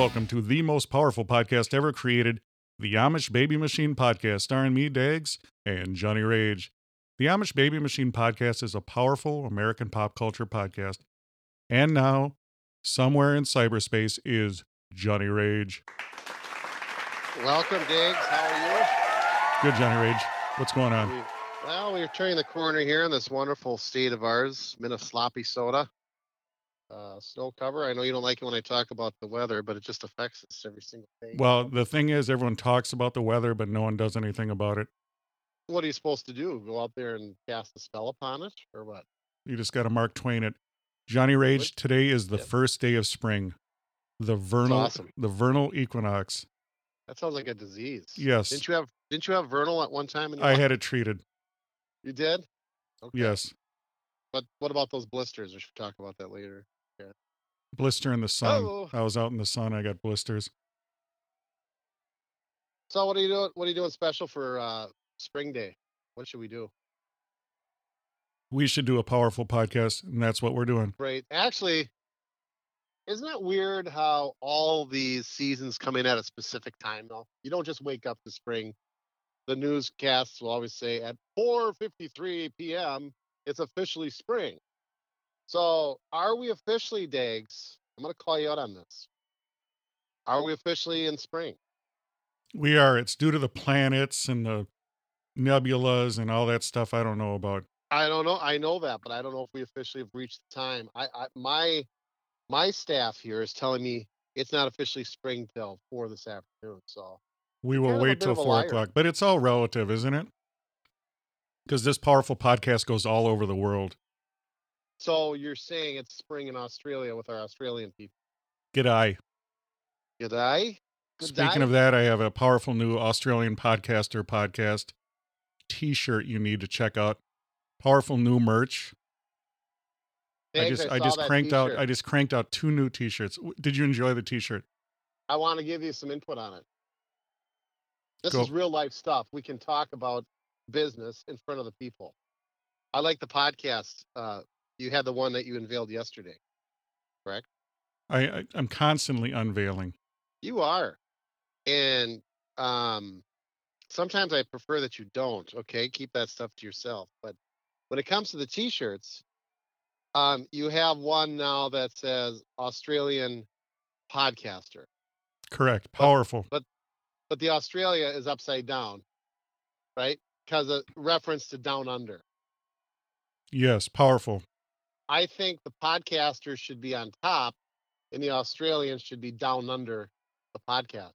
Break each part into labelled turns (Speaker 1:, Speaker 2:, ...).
Speaker 1: Welcome to the most powerful podcast ever created, the Amish Baby Machine Podcast, starring me, Dags, and Johnny Rage. The Amish Baby Machine Podcast is a powerful American pop culture podcast. And now, somewhere in cyberspace is Johnny Rage.
Speaker 2: Welcome, Diggs. How are you?
Speaker 1: Good, Johnny Rage. What's going on?
Speaker 2: well, we're turning the corner here in this wonderful state of ours, Minnesloppy soda. Uh, snow cover. I know you don't like it when I talk about the weather, but it just affects us every single day.
Speaker 1: Well, the thing is, everyone talks about the weather, but no one does anything about it.
Speaker 2: what are you supposed to do? Go out there and cast a spell upon it, or what?
Speaker 1: You just got to Mark Twain it. Johnny Rage, today is the
Speaker 2: Yep.
Speaker 1: first day of spring, the vernal,
Speaker 2: awesome.
Speaker 1: the vernal equinox.
Speaker 2: That sounds like a disease.
Speaker 1: Yes.
Speaker 2: Didn't you have Didn't you have vernal at one time?
Speaker 1: I
Speaker 2: life?
Speaker 1: had it treated.
Speaker 2: You did. Okay.
Speaker 1: Yes.
Speaker 2: But what about those blisters? We should talk about that later.
Speaker 1: Blister in the sun.
Speaker 2: Oh.
Speaker 1: I was out in the sun. I got blisters.
Speaker 2: So what are you doing? What are you doing special for uh, Spring Day? What should we do?
Speaker 1: We should do a powerful podcast, and that's what we're doing.
Speaker 2: Right. Actually, isn't it weird how all these seasons come in at a specific time though? You don't just wake up to spring. The newscasts will always say at 4:53 p.m. it's officially spring. So, are we officially Dags? I'm going to call you out on this. Are we officially in spring?
Speaker 1: We are. It's due to the planets and the nebulas and all that stuff. I don't know about.
Speaker 2: I don't know. I know that, but I don't know if we officially have reached the time. I, I my my staff here is telling me it's not officially spring till four this afternoon. So
Speaker 1: We will wait till four o'clock, but it's all relative, isn't it? Because this powerful podcast goes all over the world.
Speaker 2: So you're saying it's spring in Australia with our Australian people.
Speaker 1: G'day.
Speaker 2: Good I? Good
Speaker 1: Speaking of that, I have a powerful new Australian podcaster podcast T-shirt you need to check out. Powerful new merch. I just I, just cranked out I just cranked out two new T-shirts. Did you enjoy the T-shirt?
Speaker 2: I want to give you some input on it. This
Speaker 1: Go.
Speaker 2: is real life stuff. We can talk about business in front of the people. I like the podcast. Uh, you had the one that you unveiled yesterday.
Speaker 1: I, I I'm constantly unveiling.
Speaker 2: You are. And um sometimes I prefer that you don't, okay? Keep that stuff to yourself. But when it comes to the t-shirts, um you have one now that says Australian podcaster,
Speaker 1: Correct. Powerful.
Speaker 2: but but the Australia is upside down, right? Because a reference to down under.
Speaker 1: Yes, powerful.
Speaker 2: I think the podcasters should be on top and the Australians should be down under the podcast.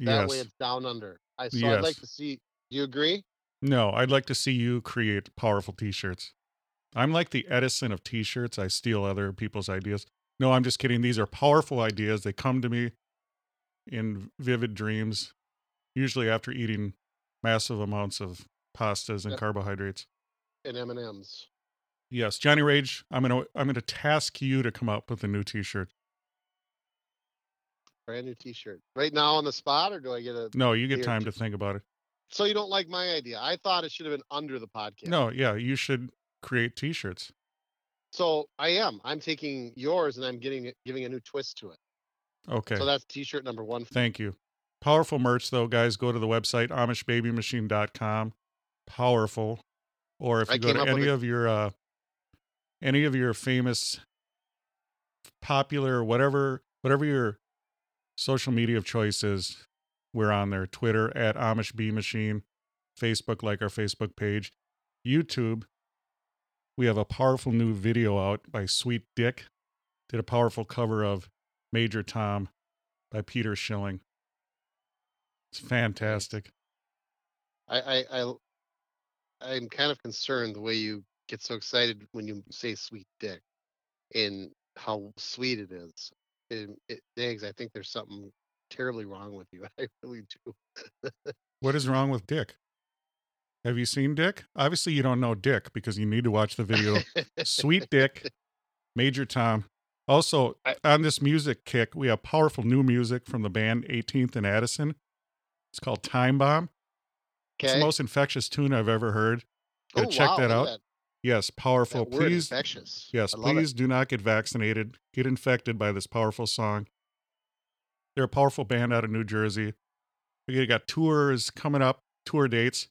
Speaker 2: That
Speaker 1: Yes.
Speaker 2: way it's down under. I so I'd like to see do you agree?
Speaker 1: No, I'd like to see you create powerful t-shirts. I'm like the Edison of t-shirts. I steal other people's ideas. No, I'm just kidding. These are powerful ideas. They come to me in vivid dreams, usually after eating massive amounts of pastas and carbohydrates.
Speaker 2: and M and M's.
Speaker 1: Yes, Johnny Rage, I'm going to I'm going to task you to come up with a new t-shirt.
Speaker 2: Brand new T-shirt right now on the spot, or do I get a?
Speaker 1: No, you get time to think about it.
Speaker 2: So you don't like my idea? I thought it should have been under the podcast.
Speaker 1: No, yeah, you should create t-shirts.
Speaker 2: So I am. I'm taking yours and I'm getting giving a new twist to it.
Speaker 1: Okay.
Speaker 2: So that's T-shirt number one. for-
Speaker 1: Thank you. Powerful merch, though, guys. Go to the website, AmishBabyMachine.com. Powerful. Or if
Speaker 2: I
Speaker 1: you go to any
Speaker 2: a-
Speaker 1: of your uh, any of your famous, popular, whatever, whatever your social media of choice is, we're on there. Twitter at Amish Bee Machine, Facebook like our Facebook page, YouTube. We have a powerful new video out by Sweet Dick. did a powerful cover of Major Tom by Peter Schilling. It's fantastic.
Speaker 2: I, I, I, I'm kind of concerned the way you get so excited when you say "sweet dick," and how sweet it is. And it, Diggs, I think there's something terribly wrong with you. I really do.
Speaker 1: What is wrong with Dick? Have you seen Dick? Obviously, you don't know Dick because you need to watch the video. Sweet Dick, Major Tom. Also,
Speaker 2: I-
Speaker 1: on this music kick, we have powerful new music from the band 18th and Addison. It's called Time Bomb. It's
Speaker 2: Okay.
Speaker 1: the most infectious tune I've ever heard.
Speaker 2: oh,
Speaker 1: check
Speaker 2: wow,
Speaker 1: that out.
Speaker 2: at
Speaker 1: Yes, powerful.
Speaker 2: that
Speaker 1: please,
Speaker 2: infectious.
Speaker 1: yes,
Speaker 2: love it.
Speaker 1: please do not get vaccinated. Get infected by this powerful song. They're a powerful band out of New Jersey. We got tours coming up, tour dates.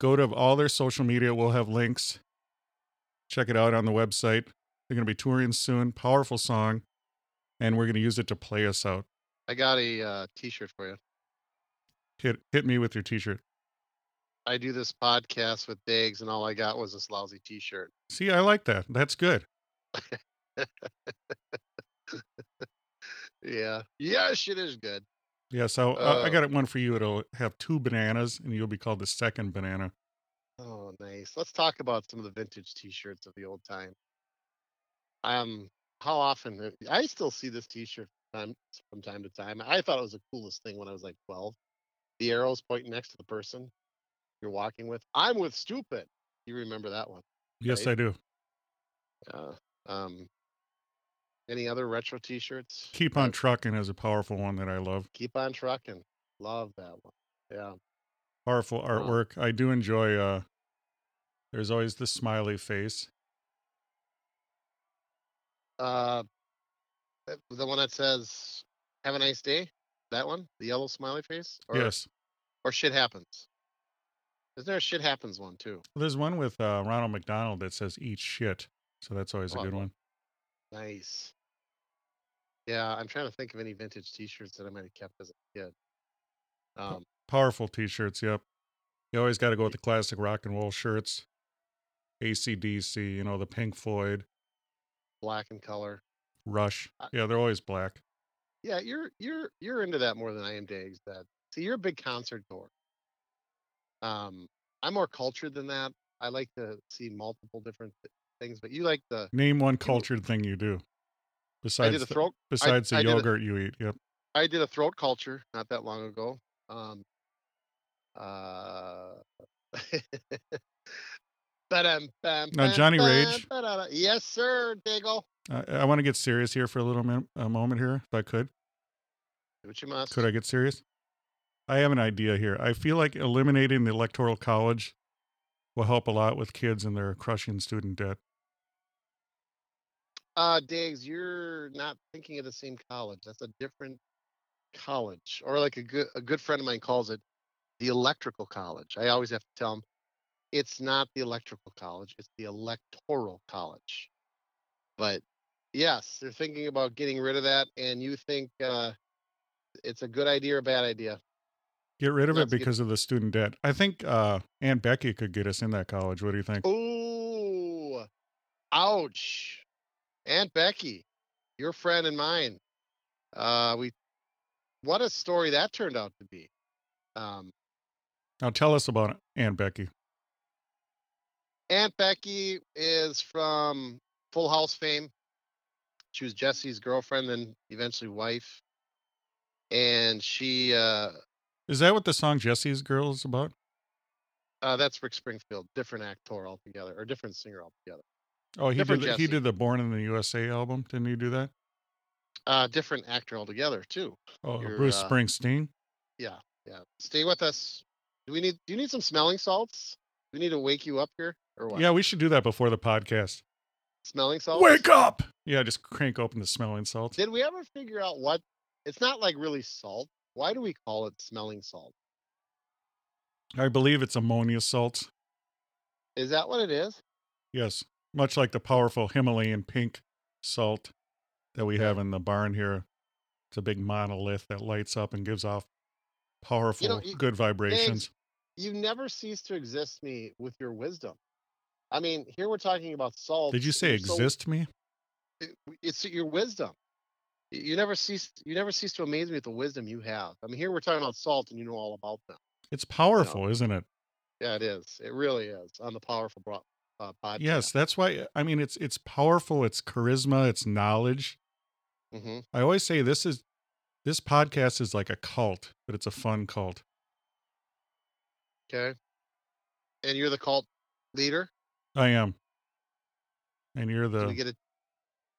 Speaker 1: Go to all their social media. We'll have links. Check it out on the website. They're going to be touring soon. Powerful song. And we're going to use it to play us out.
Speaker 2: I got a uh, T-shirt for you.
Speaker 1: Hit hit me with your t-shirt.
Speaker 2: I do this podcast with Diggs, and all I got was this lousy T-shirt.
Speaker 1: See, I like that. That's good.
Speaker 2: Yeah. Yes, it is good.
Speaker 1: Yeah, so uh, I
Speaker 2: Uh,
Speaker 1: got one for you. It'll have two bananas, and you'll be called the second banana.
Speaker 2: Oh, nice. Let's talk about some of the vintage T-shirts of the old time. Um, how often uh, I still see this T-shirt from from time to time. I thought it was the coolest thing when I was like 12. The arrows pointing next to the person you're walking with. I'm with stupid. You remember that one?
Speaker 1: Yes,
Speaker 2: Right.
Speaker 1: I do.
Speaker 2: Uh, um, any other retro T-shirts?
Speaker 1: Keep
Speaker 2: Uh,
Speaker 1: on trucking is a powerful one that I love.
Speaker 2: keep on trucking. Love that one. Yeah.
Speaker 1: Powerful
Speaker 2: Wow.
Speaker 1: artwork. I do enjoy. uh There's always the smiley face.
Speaker 2: Uh, uh, the one that says "Have a nice day." That one, the yellow smiley face. Or,
Speaker 1: yes,
Speaker 2: Or shit happens. Isn't there a shit happens one too?
Speaker 1: there's one with uh, Ronald McDonald that says "Eat shit," so that's always a
Speaker 2: Oh, I
Speaker 1: good one.
Speaker 2: Nice. Yeah, I'm trying to think of any vintage T-shirts that I might have kept as a kid. Um,
Speaker 1: Powerful T-shirts. Yep. You always got to go with the classic rock and roll shirts. ACDC, you know, the Pink Floyd,
Speaker 2: black in color.
Speaker 1: Rush.
Speaker 2: I-
Speaker 1: Yeah, they're always black.
Speaker 2: Yeah, you're you're you're into that more than I am, Diggs. That see, you're a big concert goer. Um, I'm more cultured than that. I like to see multiple different things, but you like the
Speaker 1: Name one cultured thing you do. Besides, the-
Speaker 2: throat
Speaker 1: besides the
Speaker 2: I did a-
Speaker 1: yogurt you eat. Yep.
Speaker 2: I did a throat culture not that long ago. Um, uh,
Speaker 1: Now, Johnny Rage.
Speaker 2: Yes, sir, Diggle.
Speaker 1: I, I want to get serious here for a little min- a moment here, if I could.
Speaker 2: Do what you must.
Speaker 1: Could I get serious? I have an idea here. I feel like eliminating the electoral college will help a lot with kids and their crushing student debt.
Speaker 2: Uh, Diggs, you're not thinking of the same college. That's a different college, or like a good a good friend of mine calls it, the electrical college. I always have to tell him, it's not the electrical college. It's the electoral college. But yes, they're thinking about getting rid of that, and you think uh, it's a good idea or a bad idea?
Speaker 1: Get rid of it
Speaker 2: Let's get-
Speaker 1: because of the student debt. I think uh, Aunt Becky could get us in that college. What do you think?
Speaker 2: Ooh, ouch. Aunt Becky, your friend and mine. Uh, we, what a story that turned out to be. Um,
Speaker 1: Now tell us about Aunt Becky.
Speaker 2: Aunt Becky is from Full House fame. She was Jesse's girlfriend, then eventually wife. And she, uh,
Speaker 1: Is that what the song Jesse's Girl is about?
Speaker 2: uh, that's Rick Springfield, different actor altogether, or different singer altogether.
Speaker 1: Oh, he did.
Speaker 2: Different
Speaker 1: The, he did the Born in the USA album. Didn't he do that?
Speaker 2: Uh, different actor altogether too.
Speaker 1: Oh, Bruce
Speaker 2: uh,
Speaker 1: Springsteen.
Speaker 2: Yeah, yeah. Stay with us. Do we need? Do you need some smelling salts? Do we need to wake you up here, or what?
Speaker 1: Yeah, we should do that before the podcast.
Speaker 2: Smelling salts.
Speaker 1: Wake up! Yeah, just crank open the smelling salts.
Speaker 2: Did we ever figure out what? It's not like really salt. Why do we call it smelling salt?
Speaker 1: I believe it's ammonia salts.
Speaker 2: Is that what it is?
Speaker 1: Yes, much like the powerful Himalayan pink salt that we have in the barn here. It's a big monolith that lights up and gives off powerful,
Speaker 2: you-
Speaker 1: good vibrations.
Speaker 2: You never cease to exist me with your wisdom. I mean, here we're talking about salt.
Speaker 1: Did you say
Speaker 2: You're so-
Speaker 1: exist me?
Speaker 2: it- it's your wisdom. You never cease. You never cease to amaze me with the wisdom you have. I mean, here we're talking about salt, and you know all about them.
Speaker 1: It's powerful, isn't it?
Speaker 2: Yeah, it is. It really is on the powerful bro- uh, podcast.
Speaker 1: Yes, that's why I mean it's it's powerful, it's charisma, it's knowledge.
Speaker 2: hmm
Speaker 1: I always say this is this podcast is like a cult, but it's a fun cult.
Speaker 2: Okay. And you're the cult leader.
Speaker 1: I am. And you're
Speaker 2: Do we
Speaker 1: the
Speaker 2: get a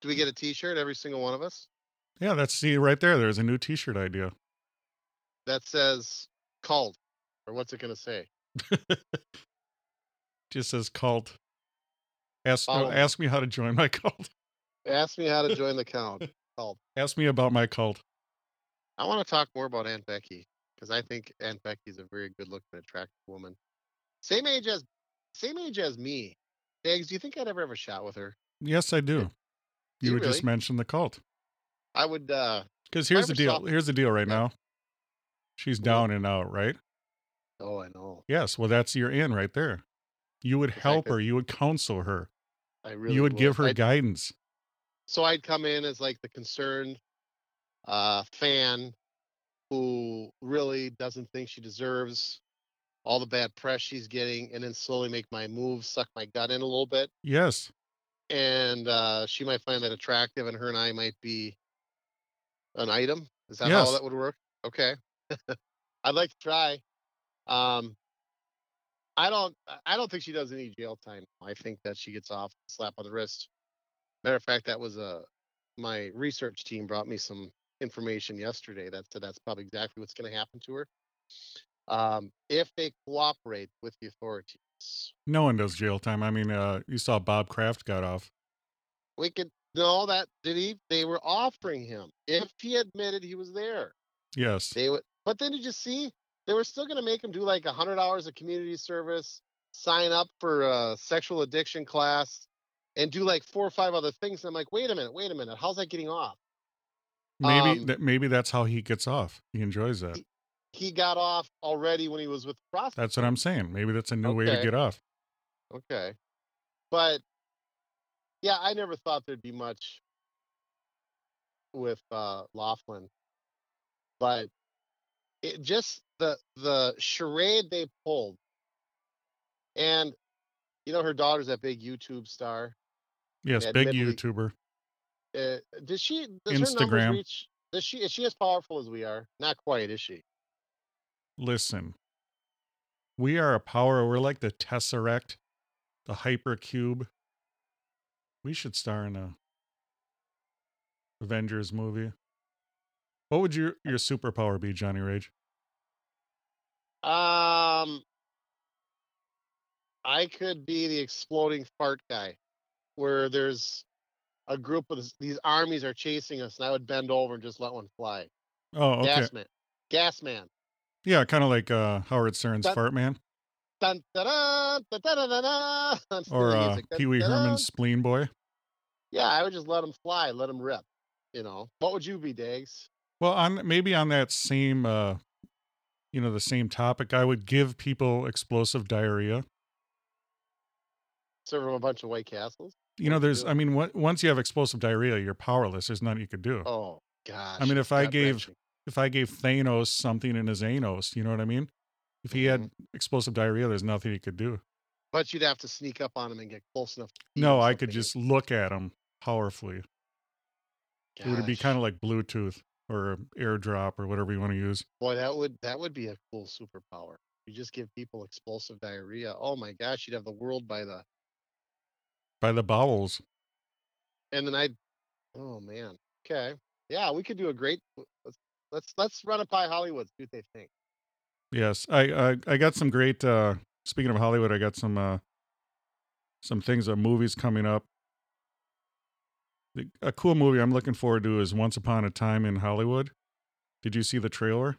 Speaker 2: Do we get a T-shirt? Every single one of us
Speaker 1: Yeah, that's see right there. There's a new t-shirt idea.
Speaker 2: that says cult, or what's it going to say?
Speaker 1: Just says cult. Ask uh,
Speaker 2: Follow me.
Speaker 1: ask me how to join my cult.
Speaker 2: Ask me how to join the count. Cult.
Speaker 1: Ask me about my cult.
Speaker 2: I want to talk more about Aunt Becky because I think Aunt Becky's a very good-looking, attractive woman. Same age as, same age as me. Diggs, do you think I'd ever have a shot with her?
Speaker 1: Yes, I do. You
Speaker 2: you
Speaker 1: would just
Speaker 2: really?
Speaker 1: mention the cult.
Speaker 2: I would. uh
Speaker 1: Because here's the deal. Here's the deal right
Speaker 2: Yeah.
Speaker 1: now. She's
Speaker 2: What?
Speaker 1: down and out, right?
Speaker 2: Oh, I know.
Speaker 1: Yes. Well, that's your in right there. You would help her. You would counsel her.
Speaker 2: I really.
Speaker 1: you would give her
Speaker 2: I'd-
Speaker 1: guidance.
Speaker 2: so I'd come in as like the concerned uh, fan who really doesn't think she deserves all the bad press she's getting, and then slowly make my moves, suck my gut in a little bit,
Speaker 1: Yes.
Speaker 2: and uh, she might find that attractive, and her and I might be an item. Is that
Speaker 1: Yes.
Speaker 2: how that would work? Okay, I'd like to try. Um, I don't. I don't think she does any jail time. I think that she gets off slap on the wrist. Matter of fact, that was a my research team brought me some information yesterday that said that's probably exactly what's going to happen to her. Um, if they cooperate with the authorities,
Speaker 1: No one does jail time. I mean, uh, you saw Bob Kraft got off.
Speaker 2: we could know that did he? They were offering him if he admitted he was there.
Speaker 1: Yes.
Speaker 2: They would, but then did you see? They were still going to make him do like a hundred hours of community service, sign up for a sexual addiction class, and do like four or five other things. And I'm like, wait a minute, wait a minute, how's that getting off?
Speaker 1: Maybe
Speaker 2: um,
Speaker 1: that maybe that's how he gets off. He enjoys that.
Speaker 2: He got off already when he was with the prostitute.
Speaker 1: That's what I'm saying. Maybe that's a new way to get off.
Speaker 2: Okay. But yeah, I never thought there'd be much with uh Loughlin. But it just the the charade they pulled. And you know her daughter's that big YouTube star.
Speaker 1: Yes, big YouTuber.
Speaker 2: Uh, does she does
Speaker 1: Instagram.
Speaker 2: reach does she is she as powerful as we are? Not quite, is she?
Speaker 1: Listen, we are a power. We're like the Tesseract, the Hypercube. We should star in a Avengers movie. What would your your superpower be, Johnny Rage?
Speaker 2: Um, I could be the exploding fart guy, where there's a group of these armies are chasing us, and I would bend over and just let one fly.
Speaker 1: Oh, okay.
Speaker 2: Gas man, gas man.
Speaker 1: Yeah, kind of like uh, Howard Stern's
Speaker 2: That-
Speaker 1: Fart Man
Speaker 2: Dun, da-da, da-da-da-da-da.
Speaker 1: Or uh, Pee Wee. Herman's Spleen Boy.
Speaker 2: Yeah, I would just let him fly, let him rip. You know, what would you be, Dags?
Speaker 1: Well, on maybe on that same, uh, you know, the same topic, I would give people explosive diarrhea.
Speaker 2: Serve him a bunch of White Castles.
Speaker 1: You know, there's. I mean, what, once you have explosive diarrhea, you're powerless. There's nothing you could do.
Speaker 2: Oh gosh.
Speaker 1: I mean, if I gave-
Speaker 2: wrenching.
Speaker 1: If I gave Thanos something in his anus, you know what I mean? If he had explosive diarrhea, there's nothing he could do.
Speaker 2: but you'd have to sneak up on him and get close enough. To
Speaker 1: No, I could just look at him powerfully. It would be kind of like Bluetooth or AirDrop or whatever you want to use.
Speaker 2: Boy, that would that would be a cool superpower. You just give people explosive diarrhea. Oh my gosh, you'd have the world by the
Speaker 1: By the bowels.
Speaker 2: and then I'd oh man. Okay. Yeah, we could do a great let's let's let's run it by Hollywood, see what they think.
Speaker 1: Yes, I I, I got some great. uh Speaking of Hollywood, I got some uh some things, uh, movies coming up. The- A cool movie I'm looking forward to is Once Upon a Time in Hollywood. Did you see the trailer?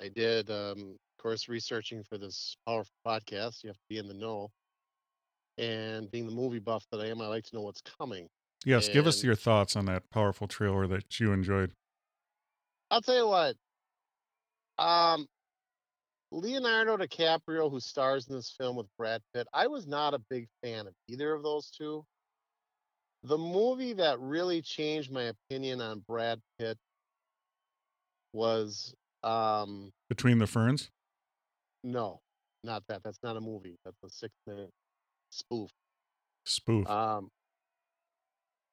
Speaker 2: I did um of course researching for this powerful podcast. You have to be in the know. And being the movie buff that I am, I like to know what's coming.
Speaker 1: Yes, give us your thoughts on that powerful trailer that you enjoyed.
Speaker 2: I'll tell you what. Um, Leonardo DiCaprio, who stars in this film with Brad Pitt, I was not a big fan of either of those two. the movie that really changed my opinion on Brad Pitt was um
Speaker 1: Between the Ferns.
Speaker 2: no, not that. That's not a movie. That's a six minute spoof.
Speaker 1: Spoof.
Speaker 2: Um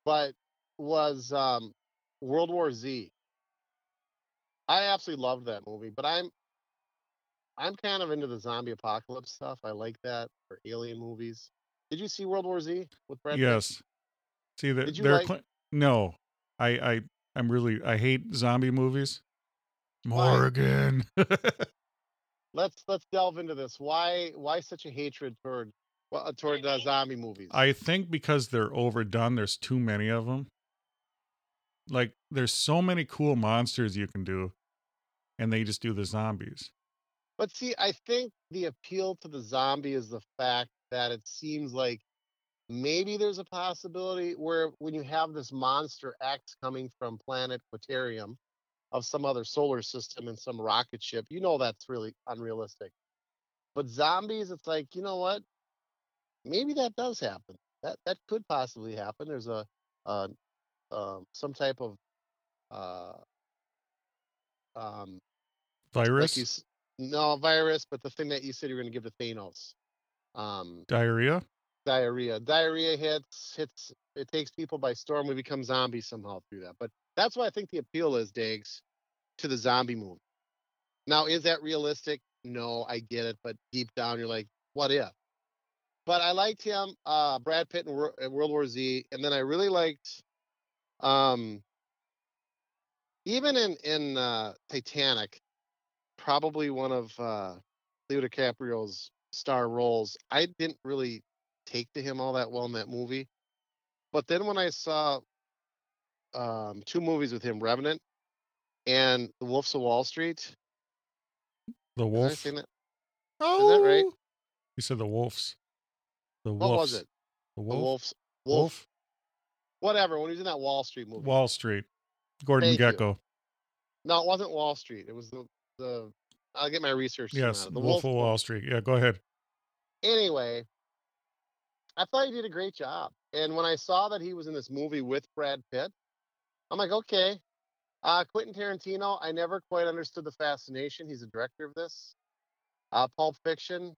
Speaker 2: but was um World War Z. I absolutely loved that movie, but I'm I'm kind of into the zombie apocalypse stuff. I like that or alien movies. Did you see World War Z with Brad? Pitt?
Speaker 1: yes. See that
Speaker 2: Did you
Speaker 1: they're
Speaker 2: like-
Speaker 1: cl- no. I I I'm really I hate zombie movies. Morgan.
Speaker 2: Let's let's delve into this. Why why such a hatred toward well, toward uh, zombie movies?
Speaker 1: I think because they're overdone, there's too many of them. Like there's so many cool monsters you can do, and they just do the zombies.
Speaker 2: But see, I think the appeal to the zombie is the fact that it seems like maybe there's a possibility where when you have this monster X coming from planet Quaterium of some other solar system and some rocket ship, you know that's really unrealistic. But zombies, it's like, you know what? Maybe that does happen. That that could possibly happen. There's a uh, um, some type of uh, um,
Speaker 1: Virus,
Speaker 2: like you, no virus, but the thing that you said you were going to give to Thanos, um,
Speaker 1: diarrhea.
Speaker 2: diarrhea. Diarrhea hits hits. It takes people by storm. We become zombies somehow through that. But that's why I think the appeal is, Diggs, to the zombie movie. Now, is that realistic? No, I get it, but deep down, you're like, what if? But I liked him, uh, Brad Pitt in, Wor- in World War Z, and then I really liked, um, even in in uh, Titanic, probably one of uh, Leo DiCaprio's star roles. I didn't really take to him all that well in that movie, but then when I saw um, two movies with him, Revenant and The Wolves of Wall Street,
Speaker 1: The wolf. Oh,
Speaker 2: that right?
Speaker 1: You said the wolves. The
Speaker 2: What
Speaker 1: wolves.
Speaker 2: was it?
Speaker 1: The
Speaker 2: The
Speaker 1: wolf.
Speaker 2: Wolves, Wolf,
Speaker 1: Wolf.
Speaker 2: whatever. When he was in that Wall Street movie.
Speaker 1: Wall Street. Gordon
Speaker 2: Thank you.
Speaker 1: Gekko.
Speaker 2: No, it wasn't Wall Street. It was the the. I'll get my research.
Speaker 1: Yes.
Speaker 2: The
Speaker 1: Wolf of Wall Street. Yeah, go ahead.
Speaker 2: anyway, I thought he did a great job. And when I saw that he was in this movie with Brad Pitt, I'm like, okay. Uh, Quentin Tarantino, I never quite understood the fascination. He's a director of this. Uh, Pulp Fiction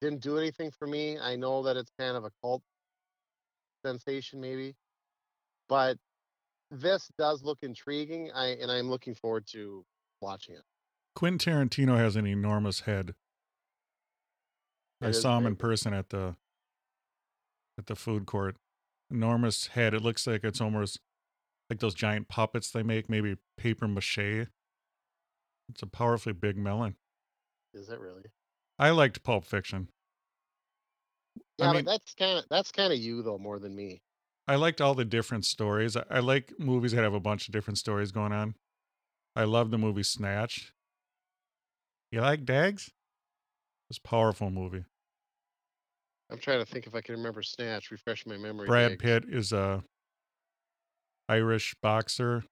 Speaker 2: didn't do anything for me. I know that it's kind of a cult sensation, maybe, but this does look intriguing. I and I'm looking forward to watching it.
Speaker 1: Quentin Tarantino has an enormous head. I saw him in person at the at the food court. Enormous head. It looks like it's almost like those giant puppets they make, maybe paper mache. It's a powerfully big melon.
Speaker 2: Is it really?
Speaker 1: I liked Pulp Fiction. I
Speaker 2: Yeah,
Speaker 1: mean-
Speaker 2: but that's kind of that's kind of you though more than me.
Speaker 1: I liked all the different stories. I, I like movies that have a bunch of different stories going on. I love the movie Snatch. You like Dags? It's a powerful movie.
Speaker 2: I'm trying to think if I can remember Snatch. Refresh my memory.
Speaker 1: Brad
Speaker 2: Diggs.
Speaker 1: Pitt is a Irish boxer.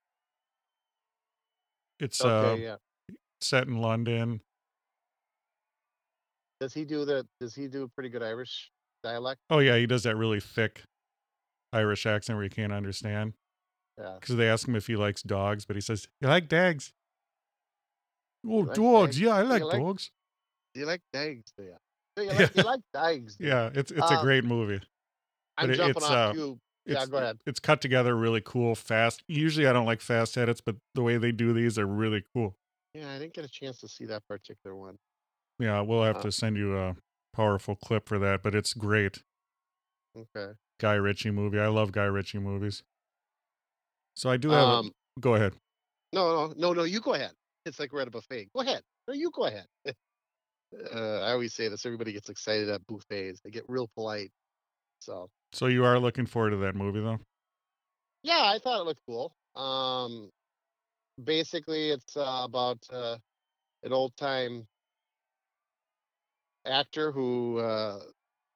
Speaker 1: It's uh,
Speaker 2: Okay, yeah.
Speaker 1: set in London.
Speaker 2: Does he do the? Does he do a pretty good Irish dialect?
Speaker 1: Oh yeah, he does that really thick Irish accent where you can't understand.
Speaker 2: Yeah.
Speaker 1: Because they ask him if he likes dogs, but he says, "You like dags?" Oh,
Speaker 2: like
Speaker 1: dogs!
Speaker 2: dags?
Speaker 1: Yeah, I like
Speaker 2: like-
Speaker 1: dogs.
Speaker 2: Do you like dogs, Do you? Do you like, you like Dags?
Speaker 1: Yeah, it's it's a
Speaker 2: Um,
Speaker 1: great movie.
Speaker 2: I'm
Speaker 1: but
Speaker 2: jumping
Speaker 1: it's,
Speaker 2: off
Speaker 1: uh,
Speaker 2: you. Yeah, go ahead.
Speaker 1: It's cut together really cool, fast. Usually, I don't like fast edits, but the way they do these are really cool.
Speaker 2: Yeah, I didn't get a chance to see that particular one.
Speaker 1: Yeah, we'll have
Speaker 2: Uh,
Speaker 1: to send you a powerful clip for that, but it's great.
Speaker 2: Okay.
Speaker 1: Guy Ritchie movie. I love Guy Ritchie movies. So I do have.
Speaker 2: Um,
Speaker 1: a, go ahead.
Speaker 2: no, no, no, no. You go ahead. It's like we're at a buffet. Go ahead. No, you go ahead. uh, I always say this. Everybody gets excited at buffets. They get real polite. So
Speaker 1: So you are looking forward to that movie, though.
Speaker 2: yeah, I thought it looked cool. Um, basically, it's uh, about uh, an old time actor who uh,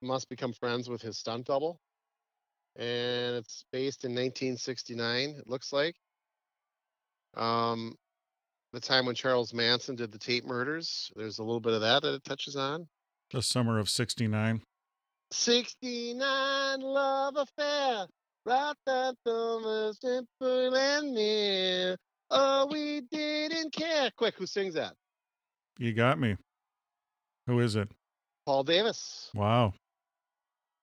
Speaker 2: must become friends with his stunt double, and it's based in 1969. It looks like. Um, the time when Charles Manson did the Tate murders. There's a little bit of that that it touches on.
Speaker 1: The summer of '69.
Speaker 2: 69 love affair. Right that was simple and near. Oh, we didn't care. Quick, who sings that?
Speaker 1: You got me. Who is it?
Speaker 2: Paul Davis.
Speaker 1: Wow.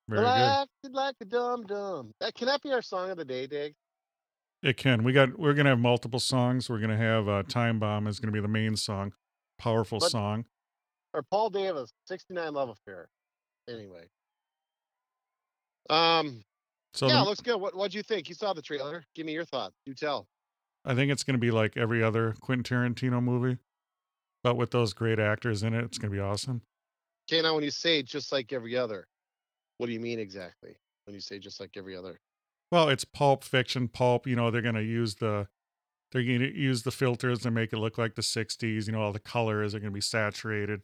Speaker 1: Very
Speaker 2: Well, I
Speaker 1: good.
Speaker 2: acted like a dumb dumb. That uh, can that be our song of the day, Dig?
Speaker 1: It can. We got. We're gonna have multiple songs. We're gonna have uh, "Time Bomb" is gonna be the main song. Powerful
Speaker 2: But-
Speaker 1: song.
Speaker 2: Or Paul Davis, 69 Love Affair. Anyway. Um
Speaker 1: So
Speaker 2: yeah,
Speaker 1: the-
Speaker 2: looks good. What what'd you think? You saw the trailer. Give me your thoughts. You tell.
Speaker 1: I think it's gonna be like every other Quentin Tarantino movie, but with those great actors in it, it's gonna be awesome.
Speaker 2: Okay, now when you say just like every other, what do you mean exactly? When you say just like every other?
Speaker 1: Well, it's pulp fiction, pulp. You know, they're gonna use the they're gonna use the filters to make it look like the '60s. You know, all the colors are gonna be saturated.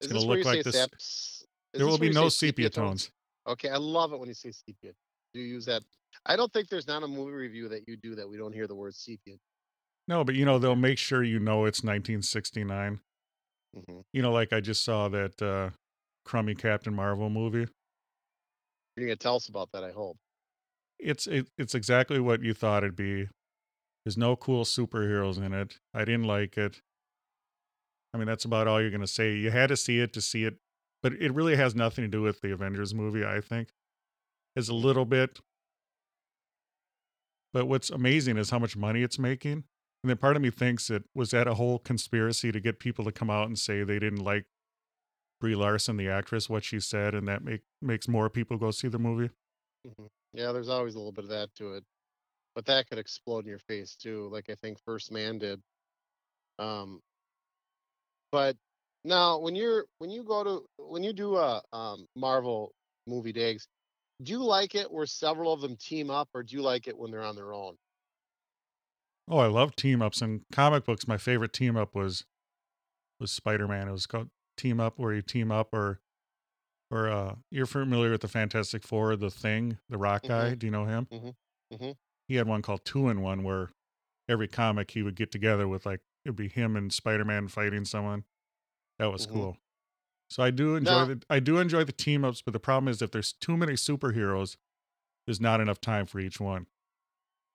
Speaker 1: It's gonna look like this- There will be no
Speaker 2: say
Speaker 1: sepia tones.
Speaker 2: Okay, I love it when you say sepia. Do you use that? I don't think there's not a movie review that you do that we don't hear the word sepia.
Speaker 1: No, but you know, they'll make sure you know it's 1969.
Speaker 2: hmm
Speaker 1: You know, like I just saw that uh crummy Captain Marvel movie.
Speaker 2: You're gonna tell us about that, I hope.
Speaker 1: It's it, it's exactly what you thought it'd be. There's no cool superheroes in it. I didn't like it. I mean, that's about all you're gonna say. You had to see it to see it, but it really has nothing to do with the Avengers movie. I think it's a little bit, but what's amazing is how much money it's making. And then part of me thinks it was that a whole conspiracy to get people to come out and say they didn't like Brie Larson, the actress, what she said, and that make makes more people go see the movie.
Speaker 2: hmm Yeah, there's always a little bit of that to it, but that could explode in your face too, like I think First Man did. Um, but now when you're when you go to when you do a um, Marvel movie days, do you like it where several of them team up, or do you like it when they're on their own?
Speaker 1: Oh, I love team ups in comic books. My favorite team up was was Spider Man. It was called Team Up, where you team up, or or uh, you're familiar with the Fantastic Four, the Thing, the Rock guy. Do you know him?
Speaker 2: Mhm, mhm.
Speaker 1: He had one called Two in One, where every comic he would get together with like it'd be him and Spider Man fighting someone. That was
Speaker 2: Mhm.
Speaker 1: cool. So I do enjoy the I do enjoy the team ups, but the problem is if there's too many superheroes, there's not enough time for each one.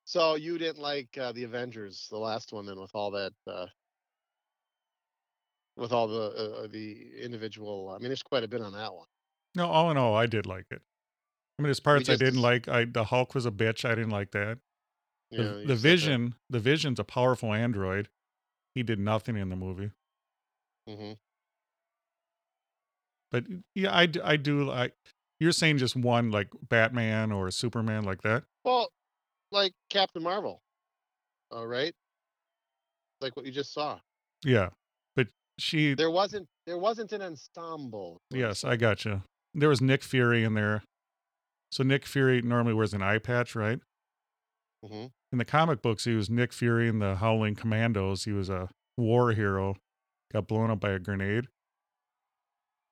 Speaker 2: So you didn't like uh, the Avengers, the last one, then with all that, uh, with all the uh, the individual. I mean, there's quite a bit on that one.
Speaker 1: No, all in all, I did like it. I mean, there's parts I didn't like. I the Hulk was a bitch. I didn't like that. The,
Speaker 2: You
Speaker 1: the
Speaker 2: said that-
Speaker 1: Vision, the Vision's a powerful android. He did nothing in the movie.
Speaker 2: Mm-hmm.
Speaker 1: But yeah, I, I do like. You're saying just one like Batman or Superman like that?
Speaker 2: Well, like Captain Marvel. All right. Like what you just saw.
Speaker 1: Yeah, but she.
Speaker 2: There wasn't there wasn't an ensemble.
Speaker 1: Yes. I got you. There was Nick Fury in there. So Nick Fury normally wears an eye patch, right?
Speaker 2: Mhm.
Speaker 1: In the comic books, he was Nick Fury in the Howling Commandos. He was a war hero, got blown up by a grenade.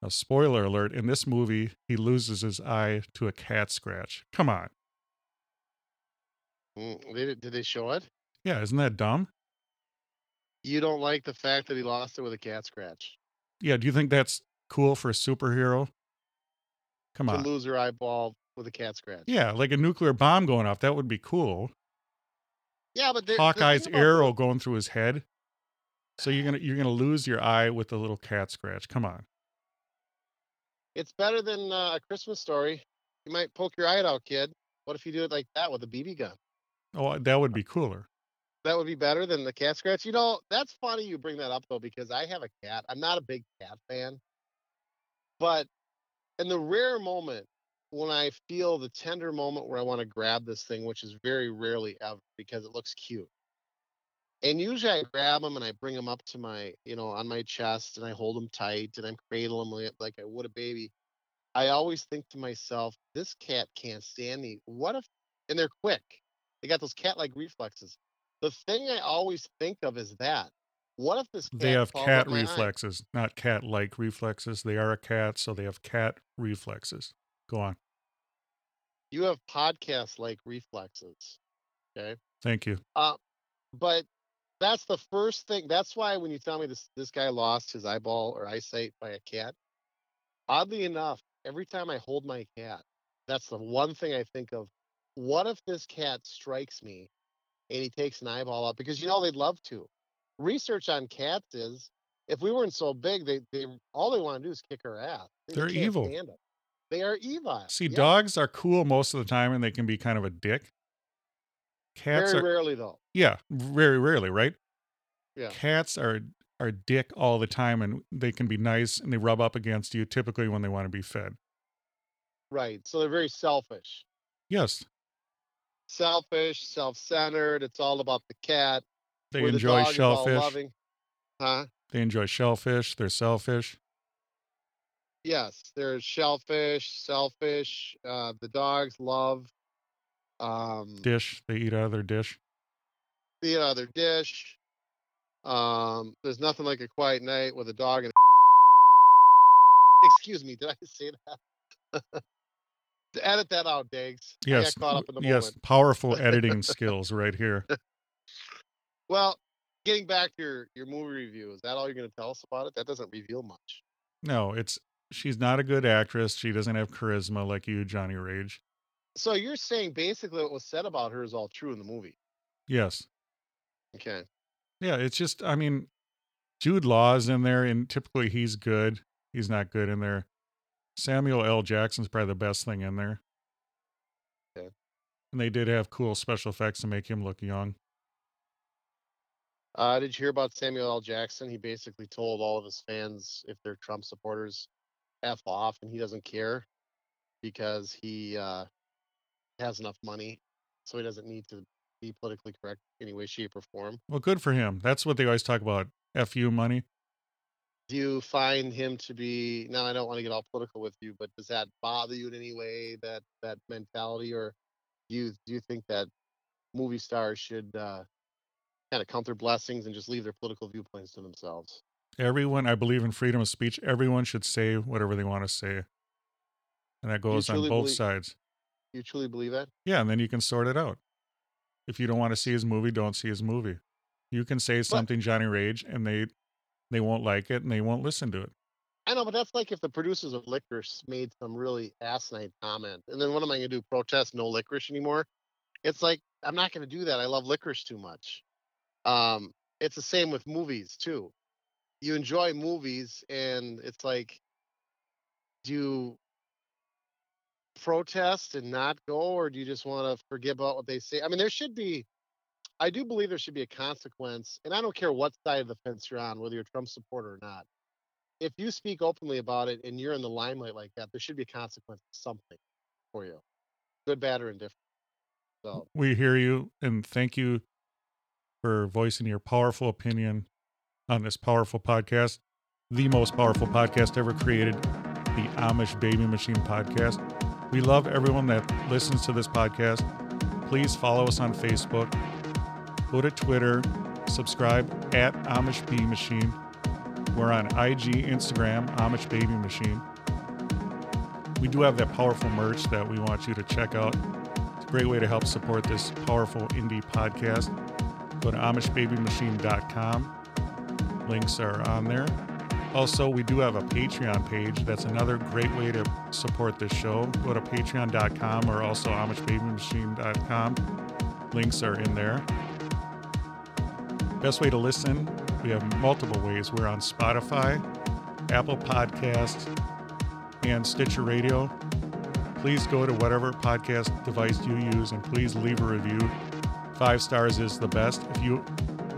Speaker 1: Now, spoiler alert: in this movie, he loses his eye to a cat scratch. Come on,
Speaker 2: Mm, They, did did they show it?
Speaker 1: yeah, isn't that dumb?
Speaker 2: You don't like the fact that he lost it with a cat scratch.
Speaker 1: Yeah, do you think that's cool for a superhero? Come
Speaker 2: To
Speaker 1: on,
Speaker 2: lose your eyeball with a cat scratch.
Speaker 1: yeah, like a nuclear bomb going off. That would be cool.
Speaker 2: Yeah, but the, the
Speaker 1: Hawkeye's
Speaker 2: about
Speaker 1: arrow going through his head. So you're gonna you're gonna lose your eye with a little cat scratch. Come on.
Speaker 2: It's better than uh, a Christmas story. You might poke your eye out, kid. What if you do it like that with a BB gun?
Speaker 1: Oh, that would be cooler.
Speaker 2: That would be better than the cat scratch. You know, that's funny you bring that up though, because I have a cat. I'm not a big cat fan. But in the rare moment when I feel the tender moment where I want to grab this thing, which is very rarely ever because it looks cute. And usually I grab them and I bring them up to my, you know, on my chest and I hold them tight and I'm cradling them like I would a baby. I always think to myself, this cat can't stand me. What if, and they're quick. They got those cat like reflexes. The thing I always think of is that. What if this cat
Speaker 1: They have cat reflexes, not cat like reflexes. They are a cat, so they have cat reflexes. Go on.
Speaker 2: You have podcast like reflexes. Okay.
Speaker 1: Thank you.
Speaker 2: Uh, but that's the first thing. That's why when you tell me this this guy lost his eyeball or eyesight by a cat, oddly enough, every time I hold my cat, that's the one thing I think of what if this cat strikes me and he takes an eyeball out? Because you know they'd love to. Research on cats is if we weren't so big, they, they all they want to do is kick our ass. They
Speaker 1: They're evil.
Speaker 2: They are evil.
Speaker 1: See,
Speaker 2: Yeah.
Speaker 1: dogs are cool most of the time and they can be kind of a dick. Cats
Speaker 2: Very
Speaker 1: are
Speaker 2: rarely though.
Speaker 1: yeah, very rarely, right?
Speaker 2: Yeah.
Speaker 1: Cats are are dick all the time and they can be nice and they rub up against you typically when they want to be fed.
Speaker 2: Right. So they're very selfish.
Speaker 1: Yes,
Speaker 2: Selfish, self-centered. It's all about the cat.
Speaker 1: They
Speaker 2: the
Speaker 1: enjoy
Speaker 2: dog
Speaker 1: shellfish.
Speaker 2: Huh?
Speaker 1: They enjoy shellfish. They're selfish.
Speaker 2: Yes, there's shellfish, selfish. Uh, the dogs love um,
Speaker 1: Dish. They eat out of their dish.
Speaker 2: the other dish. Um, there's nothing like a quiet night with a dog and. Excuse me, did I say that? Edit that out, Diggs.
Speaker 1: Yes.
Speaker 2: I got caught up in the
Speaker 1: yes. Powerful editing skills right here.
Speaker 2: Well, getting back to your your movie review, is that all you're going to tell us about it? That doesn't reveal much.
Speaker 1: No, it's she's not a good actress. She doesn't have charisma like you, Johnny Rage.
Speaker 2: So you're saying basically what was said about her is all true in the movie.
Speaker 1: Yes.
Speaker 2: Okay.
Speaker 1: Yeah, it's just I mean, Jude Law's in there and typically he's good. He's not good in there. Samuel L. Jackson's probably the best thing in there.
Speaker 2: Okay.
Speaker 1: And they did have cool special effects to make him look young.
Speaker 2: Uh, did you hear about Samuel L. Jackson? He basically told all of his fans, if they're Trump supporters, F off, and he doesn't care because he uh, has enough money, so he doesn't need to be politically correct any way, shape, or form.
Speaker 1: Well, good for him. That's what they always talk about. FU money.
Speaker 2: Do you find him to be now? I don't want to get all political with you, but does that bother you in any way? That that mentality, or do you do you think that movie stars should uh, kind of count their blessings and just leave their political viewpoints to themselves?
Speaker 1: Everyone, I believe in freedom of speech. Everyone should say whatever they want to say. And that goes on both
Speaker 2: believe-
Speaker 1: sides.
Speaker 2: You truly believe that?
Speaker 1: Yeah, and then you can sort it out. If you don't want to see his movie, don't see his movie. You can say something Johnny Rage and they they won't like it and they won't listen to it.
Speaker 2: I know, but that's like if the producers of licorice made some really asinine comment, and then what am I going to do? Protest no licorice anymore? It's like I'm not going to do that. I love licorice too much. Um, it's the same with movies too. You enjoy movies, and it's like, do you protest and not go, or do you just want to forget about what they say? I mean, there should be. I do believe there should be a consequence, and I don't care what side of the fence you're on, whether you're a Trump supporter or not if you speak openly about it and you're in the limelight like that, there should be a consequence to something for you, good, bad, or indifferent. So
Speaker 1: We hear you and thank you for voicing your powerful opinion on this powerful podcast, the most powerful podcast ever created, the Amish Baby Machine podcast. We love everyone that listens to this podcast. Please follow us on Facebook, go to Twitter, subscribe at Amish Bee Machine. We're on IG, Instagram, Amish Baby Machine. We do have that powerful merch that we want you to check out. It's a great way to help support this powerful indie podcast. Go to AmishBabyMachine.com. Links are on there. Also, we do have a Patreon page. That's another great way to support this show. Go to Patreon.com or also AmishBabyMachine.com. Links are in there. Best way to listen, we have multiple ways. We're on Spotify, Apple Podcasts, and Stitcher Radio. Please go to whatever podcast device you use and please leave a review. Five stars is the best. If you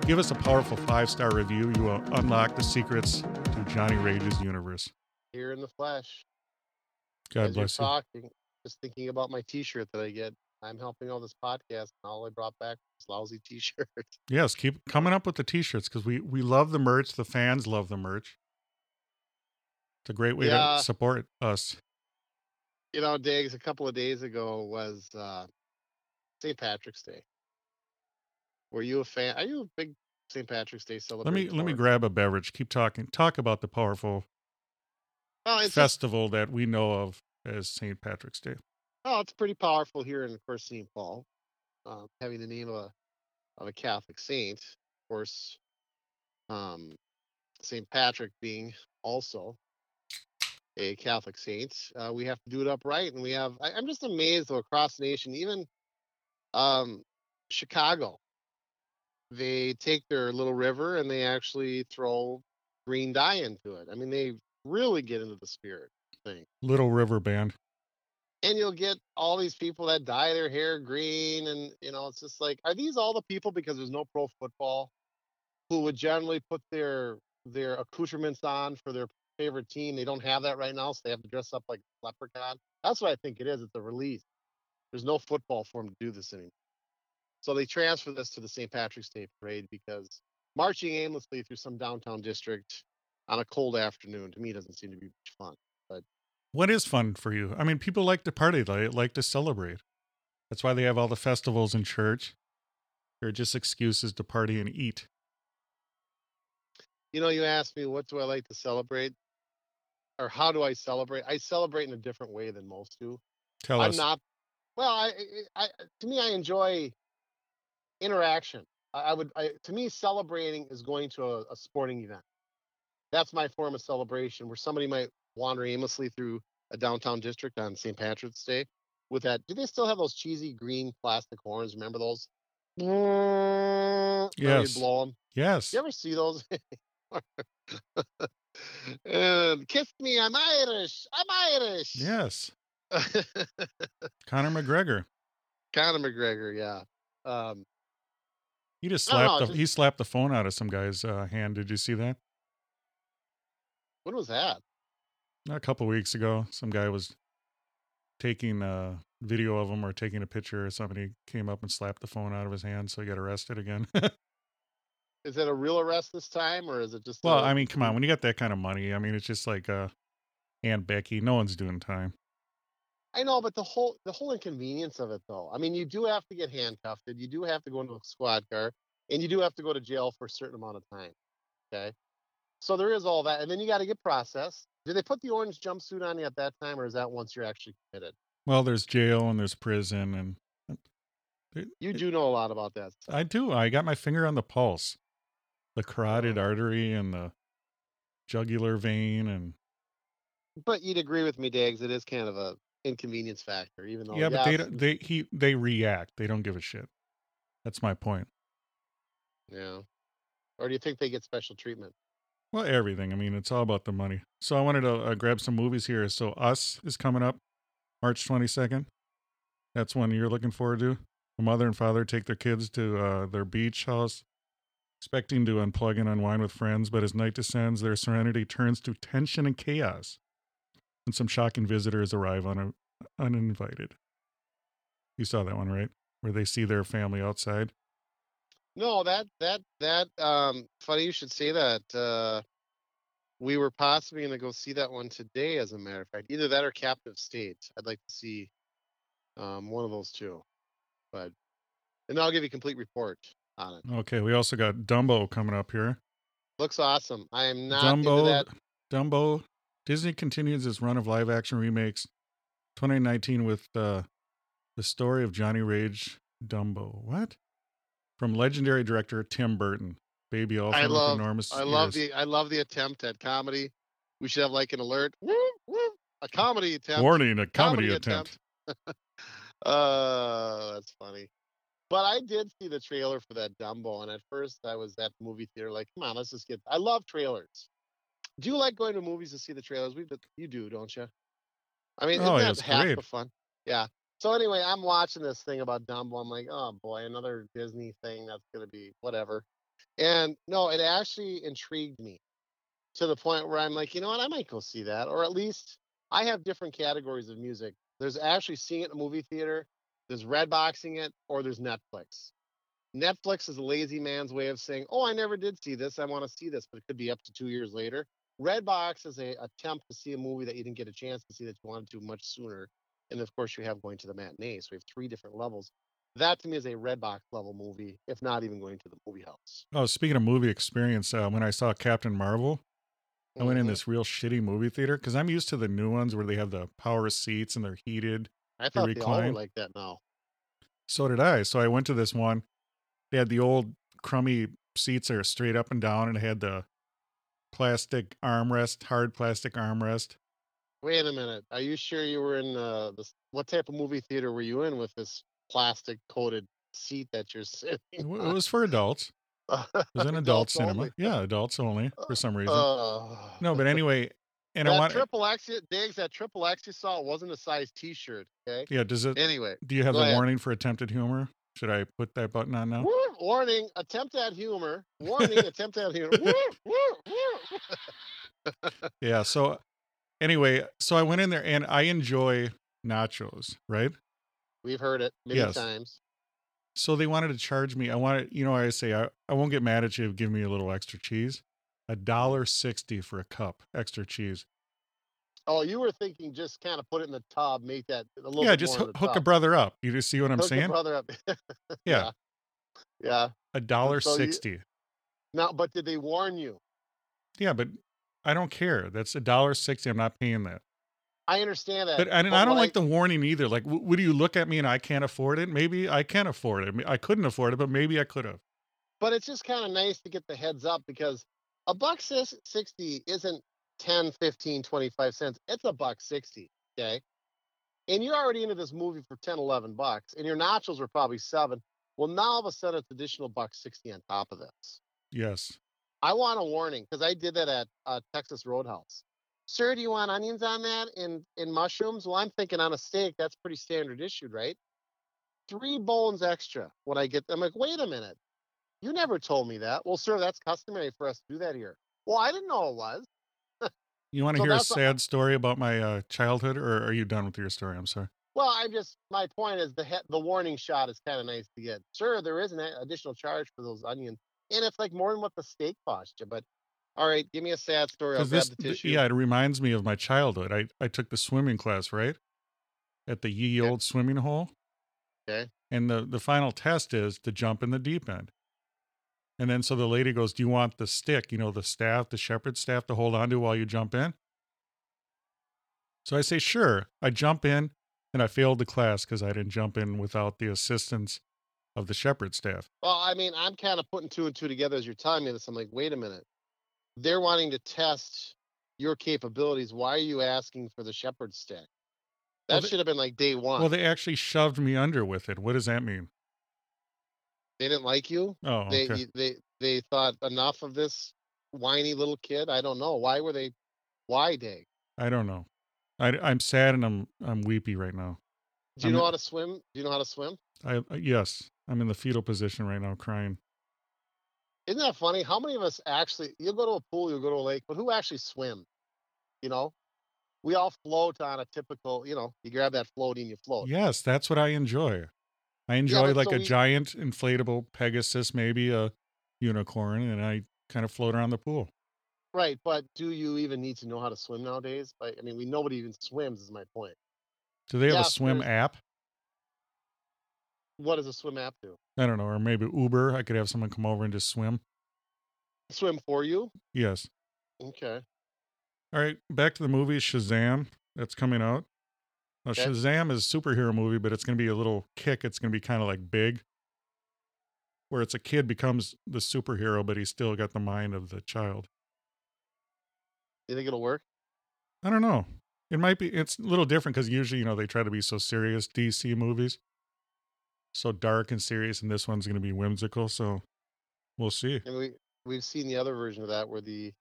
Speaker 1: give us a powerful five star review, you will unlock the secrets to Johnny Rage's universe.
Speaker 2: here in the flesh,
Speaker 1: God
Speaker 2: as you're
Speaker 1: bless you.
Speaker 2: talking, just thinking about my T-shirt that I get. I'm helping all this podcast, and all I brought back was lousy T-shirt.
Speaker 1: Yes, keep coming up with the t shirts because we, we love the merch. The fans love the merch. It's a great way
Speaker 2: Yeah.
Speaker 1: to support us.
Speaker 2: you know, Diggs, a couple of days ago was uh, St. Patrick's Day. Were you a fan? Are you a big St. Patrick's Day
Speaker 1: Let me let me grab a beverage. Keep talking. Talk about the powerful
Speaker 2: Oh,
Speaker 1: festival that we know of as St. Patrick's Day.
Speaker 2: Oh, it's pretty powerful here in, of course, St. Paul, um, having the name of a of a Catholic saint. Of course, um, St. Patrick being also a Catholic saint, uh, we have to do it upright, and we have. I, I'm just amazed though across the nation, even Um, Chicago, they take their little river and they actually throw green dye into it. I mean, they really get into the spirit thing.
Speaker 1: Little River Band.
Speaker 2: And you'll get all these people that dye their hair green, and you know, it's just like, are these all the people because there's no pro football who would generally put their their accoutrements on for their favorite team? They don't have that right now, so they have to dress up like leprechaun. That's what I think it is. It's a release. There's no football for them to do this anymore. So they transfer this to the St. Patrick's Day parade because marching aimlessly through some downtown district on a cold afternoon to me doesn't seem to be much fun. But
Speaker 1: What is fun for you? I mean, people like to party, they like to celebrate. That's why they have all the festivals in church. They're just excuses to party and eat.
Speaker 2: you know, you asked me what do I like to celebrate, or how do I celebrate? I celebrate in a different way than most do.
Speaker 1: Tell
Speaker 2: I'm
Speaker 1: us.
Speaker 2: not. Well, I, I, to me, I enjoy interaction. I, I would, I, to me, celebrating is going to a, a sporting event. That's my form of celebration, where somebody might wander aimlessly through a downtown district on St. Patrick's Day with that. Do they still have those cheesy green plastic horns? Remember those?
Speaker 1: Yes.
Speaker 2: You blow 'em?
Speaker 1: yes.
Speaker 2: You ever see those? and kiss me, I'm Irish. I'm Irish.
Speaker 1: Yes. Conor McGregor.
Speaker 2: Conor McGregor, yeah. Um,
Speaker 1: He just
Speaker 2: I don't know,
Speaker 1: slapped the,
Speaker 2: just-
Speaker 1: he slapped the phone out of some guy's uh, hand. Did you see that?
Speaker 2: when was that?
Speaker 1: A couple weeks ago, some guy was taking a video of him or taking a picture or somebody came up and slapped the phone out of his hand, so he got arrested again.
Speaker 2: Is it a real arrest this time, or is it just?
Speaker 1: well,
Speaker 2: a-
Speaker 1: I mean, come on, when you got that kind of money, I mean, it's just like uh, Aunt Becky. No one's doing time.
Speaker 2: I know, but the whole the whole inconvenience of it, though. I mean, you do have to get handcuffed, and you do have to go into a squad car, and you do have to go to jail for a certain amount of time. Okay, so there is all that, and then you got to get processed. Do they put the orange jumpsuit on you at that time, or is that once you're actually committed?
Speaker 1: Well, there's jail and there's prison, and uh, it-
Speaker 2: You do know a lot about that. Stuff.
Speaker 1: I do. I got my finger on the pulse, the carotid
Speaker 2: Oh.
Speaker 1: artery and the jugular vein, and
Speaker 2: But you'd agree with me, Dags. It is kind of a inconvenience factor, even though
Speaker 1: yeah, but they don't- they he they react. They don't give a shit. That's my point.
Speaker 2: yeah. Or do you think they get special treatment?
Speaker 1: Well, everything. I mean, it's all about the money. So I wanted to uh, grab some movies here. So Us is coming up March 22nd. That's one you're looking forward to. The mother and father take their kids to uh, their beach house, expecting to unplug and unwind with friends, but as night descends, their serenity turns to tension and chaos. And some shocking visitors arrive un- uninvited. You saw that one, right? Where they see their family outside.
Speaker 2: No, that that that um funny you should say that. Uh we were possibly gonna go see that one today, as a matter of fact. Either that or Captive State. I'd like to see um one of those two. But and I'll give you a complete report on it.
Speaker 1: Okay, we also got Dumbo coming up here.
Speaker 2: Looks awesome. I am not into
Speaker 1: Dumbo,
Speaker 2: that.
Speaker 1: Dumbo. Disney continues its run of live action remakes. 2019 with uh, the story of Johnny Rage Dumbo. What? From legendary director Tim Burton. Baby also
Speaker 2: I love
Speaker 1: with enormous
Speaker 2: I love
Speaker 1: ears.
Speaker 2: the I love the attempt at comedy. We should have like an alert. Woo, woo, a comedy attempt.
Speaker 1: warning, a comedy, attempt.
Speaker 2: uh, that's funny. But I did see the trailer for that Dumbo, and at first I was at the movie theater like, come on, let's just get. I love trailers. Do you like going to movies to see the trailers? We you do, don't you? I mean,
Speaker 1: Oh,
Speaker 2: isn't that
Speaker 1: it's
Speaker 2: half
Speaker 1: great.
Speaker 2: the fun? Yeah. So anyway, I'm watching this thing about Dumbo. I'm like, oh boy, another Disney thing that's gonna be whatever. And no, it actually intrigued me to the point where I'm like, you know what, I might go see that, or at least I have different categories of music. There's actually seeing it in a movie theater, there's red boxing it, or there's Netflix. Netflix is a lazy man's way of saying, "Oh, I never did see this. I want to see this," but it could be up to two years later. Redbox is a attempt to see a movie that you didn't get a chance to see that you wanted to much sooner. And of course, you have going to the matinee. So we have three different levels. That to me is a Redbox level movie, if not even going to the movie house.
Speaker 1: Oh, speaking of movie experience, uh, when I saw Captain Marvel, I went in
Speaker 2: Mhm.
Speaker 1: this real shitty movie theater because I'm used to the new ones where they have the power seats and they're heated.
Speaker 2: I thought they all were like that now.
Speaker 1: So did I. So I went to this one. They had the old crummy seats that are straight up and down, and had the plastic armrest, hard plastic armrest.
Speaker 2: Wait a minute. Are you sure you were in uh, this? What type of movie theater were you in with this plastic coated seat that you're sitting.
Speaker 1: It it was for adults. It was an adult
Speaker 2: Adults
Speaker 1: cinema.
Speaker 2: only.
Speaker 1: Yeah, adults only for some reason.
Speaker 2: Uh,
Speaker 1: no, but anyway, and I want.
Speaker 2: triple X, Diggs, that triple X you saw wasn't a size T-shirt. Okay.
Speaker 1: Yeah, does it?
Speaker 2: Anyway,
Speaker 1: Do you have the
Speaker 2: ahead.
Speaker 1: warning for attempted humor? Should I put that button on now?
Speaker 2: woo, warning: attempt at humor. Warning: attempt at humor. Woo, woo, woo.
Speaker 1: Yeah. So anyway, so I went in there and I enjoy nachos, right?
Speaker 2: We've heard it many
Speaker 1: Yes.
Speaker 2: times.
Speaker 1: So they wanted to charge me. I wanted, you know, I say I, I won't get mad at you if you give me a little extra cheese. A dollar sixty for a cup extra cheese.
Speaker 2: Oh, you were thinking just kind of put it in the tub, make that a little
Speaker 1: Yeah,
Speaker 2: bit
Speaker 1: just hook, a brother up. You just see what I'm
Speaker 2: Hook a
Speaker 1: saying?
Speaker 2: brother up.
Speaker 1: Yeah,
Speaker 2: yeah.
Speaker 1: a dollar
Speaker 2: so you-
Speaker 1: sixty.
Speaker 2: Now, but did they warn you?
Speaker 1: Yeah, but I don't care. That's a dollar sixty. I'm not paying that.
Speaker 2: I understand that.
Speaker 1: But and I don't like the warning either. Like, w- would you look at me and I can't afford it? Maybe I can afford it. I, couldn't afford it, but maybe I could have.
Speaker 2: but it's just kind of nice to get the heads up because a buck 60 isn't 10 15 25 cents it's a buck 60 okay and you're already into this movie for 10 11 bucks and your nachos were probably seven well now all of a sudden it's additional buck 60 on top of this
Speaker 1: Yes.
Speaker 2: i want a warning because i did that at uh, texas roadhouse sir do you want onions on that and and mushrooms well i'm thinking on a steak that's pretty standard issued right three bones extra when i get i'm like wait a minute you never told me that. Well, sir, that's customary for us to do that here. Well, I didn't know it was.
Speaker 1: You want to
Speaker 2: So
Speaker 1: hear a
Speaker 2: a-
Speaker 1: sad story about my uh, childhood, or are you done with your story? I'm sorry.
Speaker 2: Well, I'm just my point is the he- the warning shot is kind of nice to get. Sure, there is an additional charge for those onions, and it's like more than what the steak cost you. But all right, give me a sad story. I'll
Speaker 1: this,
Speaker 2: the tissue.
Speaker 1: yeah, it reminds me of my childhood. I, I took the swimming class, right? At the ye
Speaker 2: Okay.
Speaker 1: old swimming hole.
Speaker 2: Okay.
Speaker 1: And the, the final test is to jump in the deep end. And then so the lady goes, Do you want the stick, you know, the staff, the shepherd's staff to hold onto while you jump in? So I say, Sure. I jump in and I failed the class because I didn't jump in without the assistance of the shepherd's staff.
Speaker 2: Well, I mean, I'm kind of putting two and two together as you're telling me this. I'm like, wait a minute. They're wanting to test your capabilities. Why are you asking for the shepherd stick? That
Speaker 1: Well, they-
Speaker 2: should have been like day one.
Speaker 1: Well, they actually shoved me under with it. What does that mean?
Speaker 2: They didn't like you.
Speaker 1: Oh,
Speaker 2: they
Speaker 1: okay.
Speaker 2: you- they they thought enough of this whiny little kid. I don't know why were they. Why, Dag?
Speaker 1: I don't know. I, I'm sad and I'm I'm weepy right now.
Speaker 2: Do you
Speaker 1: I'm-
Speaker 2: know how to swim? Do you know how to swim?
Speaker 1: I uh, yes, I'm in the fetal position right now, crying.
Speaker 2: Isn't that funny? How many of us actually? You'll go to a pool, you'll go to a lake, but who actually swim? You know, we all float on a typical. You know, you grab that floaty and you float.
Speaker 1: Yes, that's what I enjoy. I enjoy
Speaker 2: but
Speaker 1: like
Speaker 2: so
Speaker 1: a
Speaker 2: we-
Speaker 1: giant inflatable Pegasus, maybe a unicorn, and I kind of float around the pool.
Speaker 2: Right, but do you even need to know how to swim nowadays? Like, I mean, we nobody even swims. Is my point.
Speaker 1: Do they have a swim app?
Speaker 2: What does a swim app do?
Speaker 1: I don't know, or maybe Uber. I could have someone come over and just swim.
Speaker 2: Swim for you?
Speaker 1: Yes.
Speaker 2: Okay.
Speaker 1: All right, back to the movie Shazam that's coming out. Now,
Speaker 2: Okay.
Speaker 1: Shazam is a superhero movie, but it's going to be a little kick. It's going to be kind of like Big, where it's a kid becomes the superhero, but he's still got the mind of the child.
Speaker 2: You think it'll work?
Speaker 1: I don't know. It might be. It's a little different because usually, you know, they try to be so serious. DC movies, so dark and serious, and this one's going to be whimsical. So we'll see.
Speaker 2: And we we've seen the other version of that where the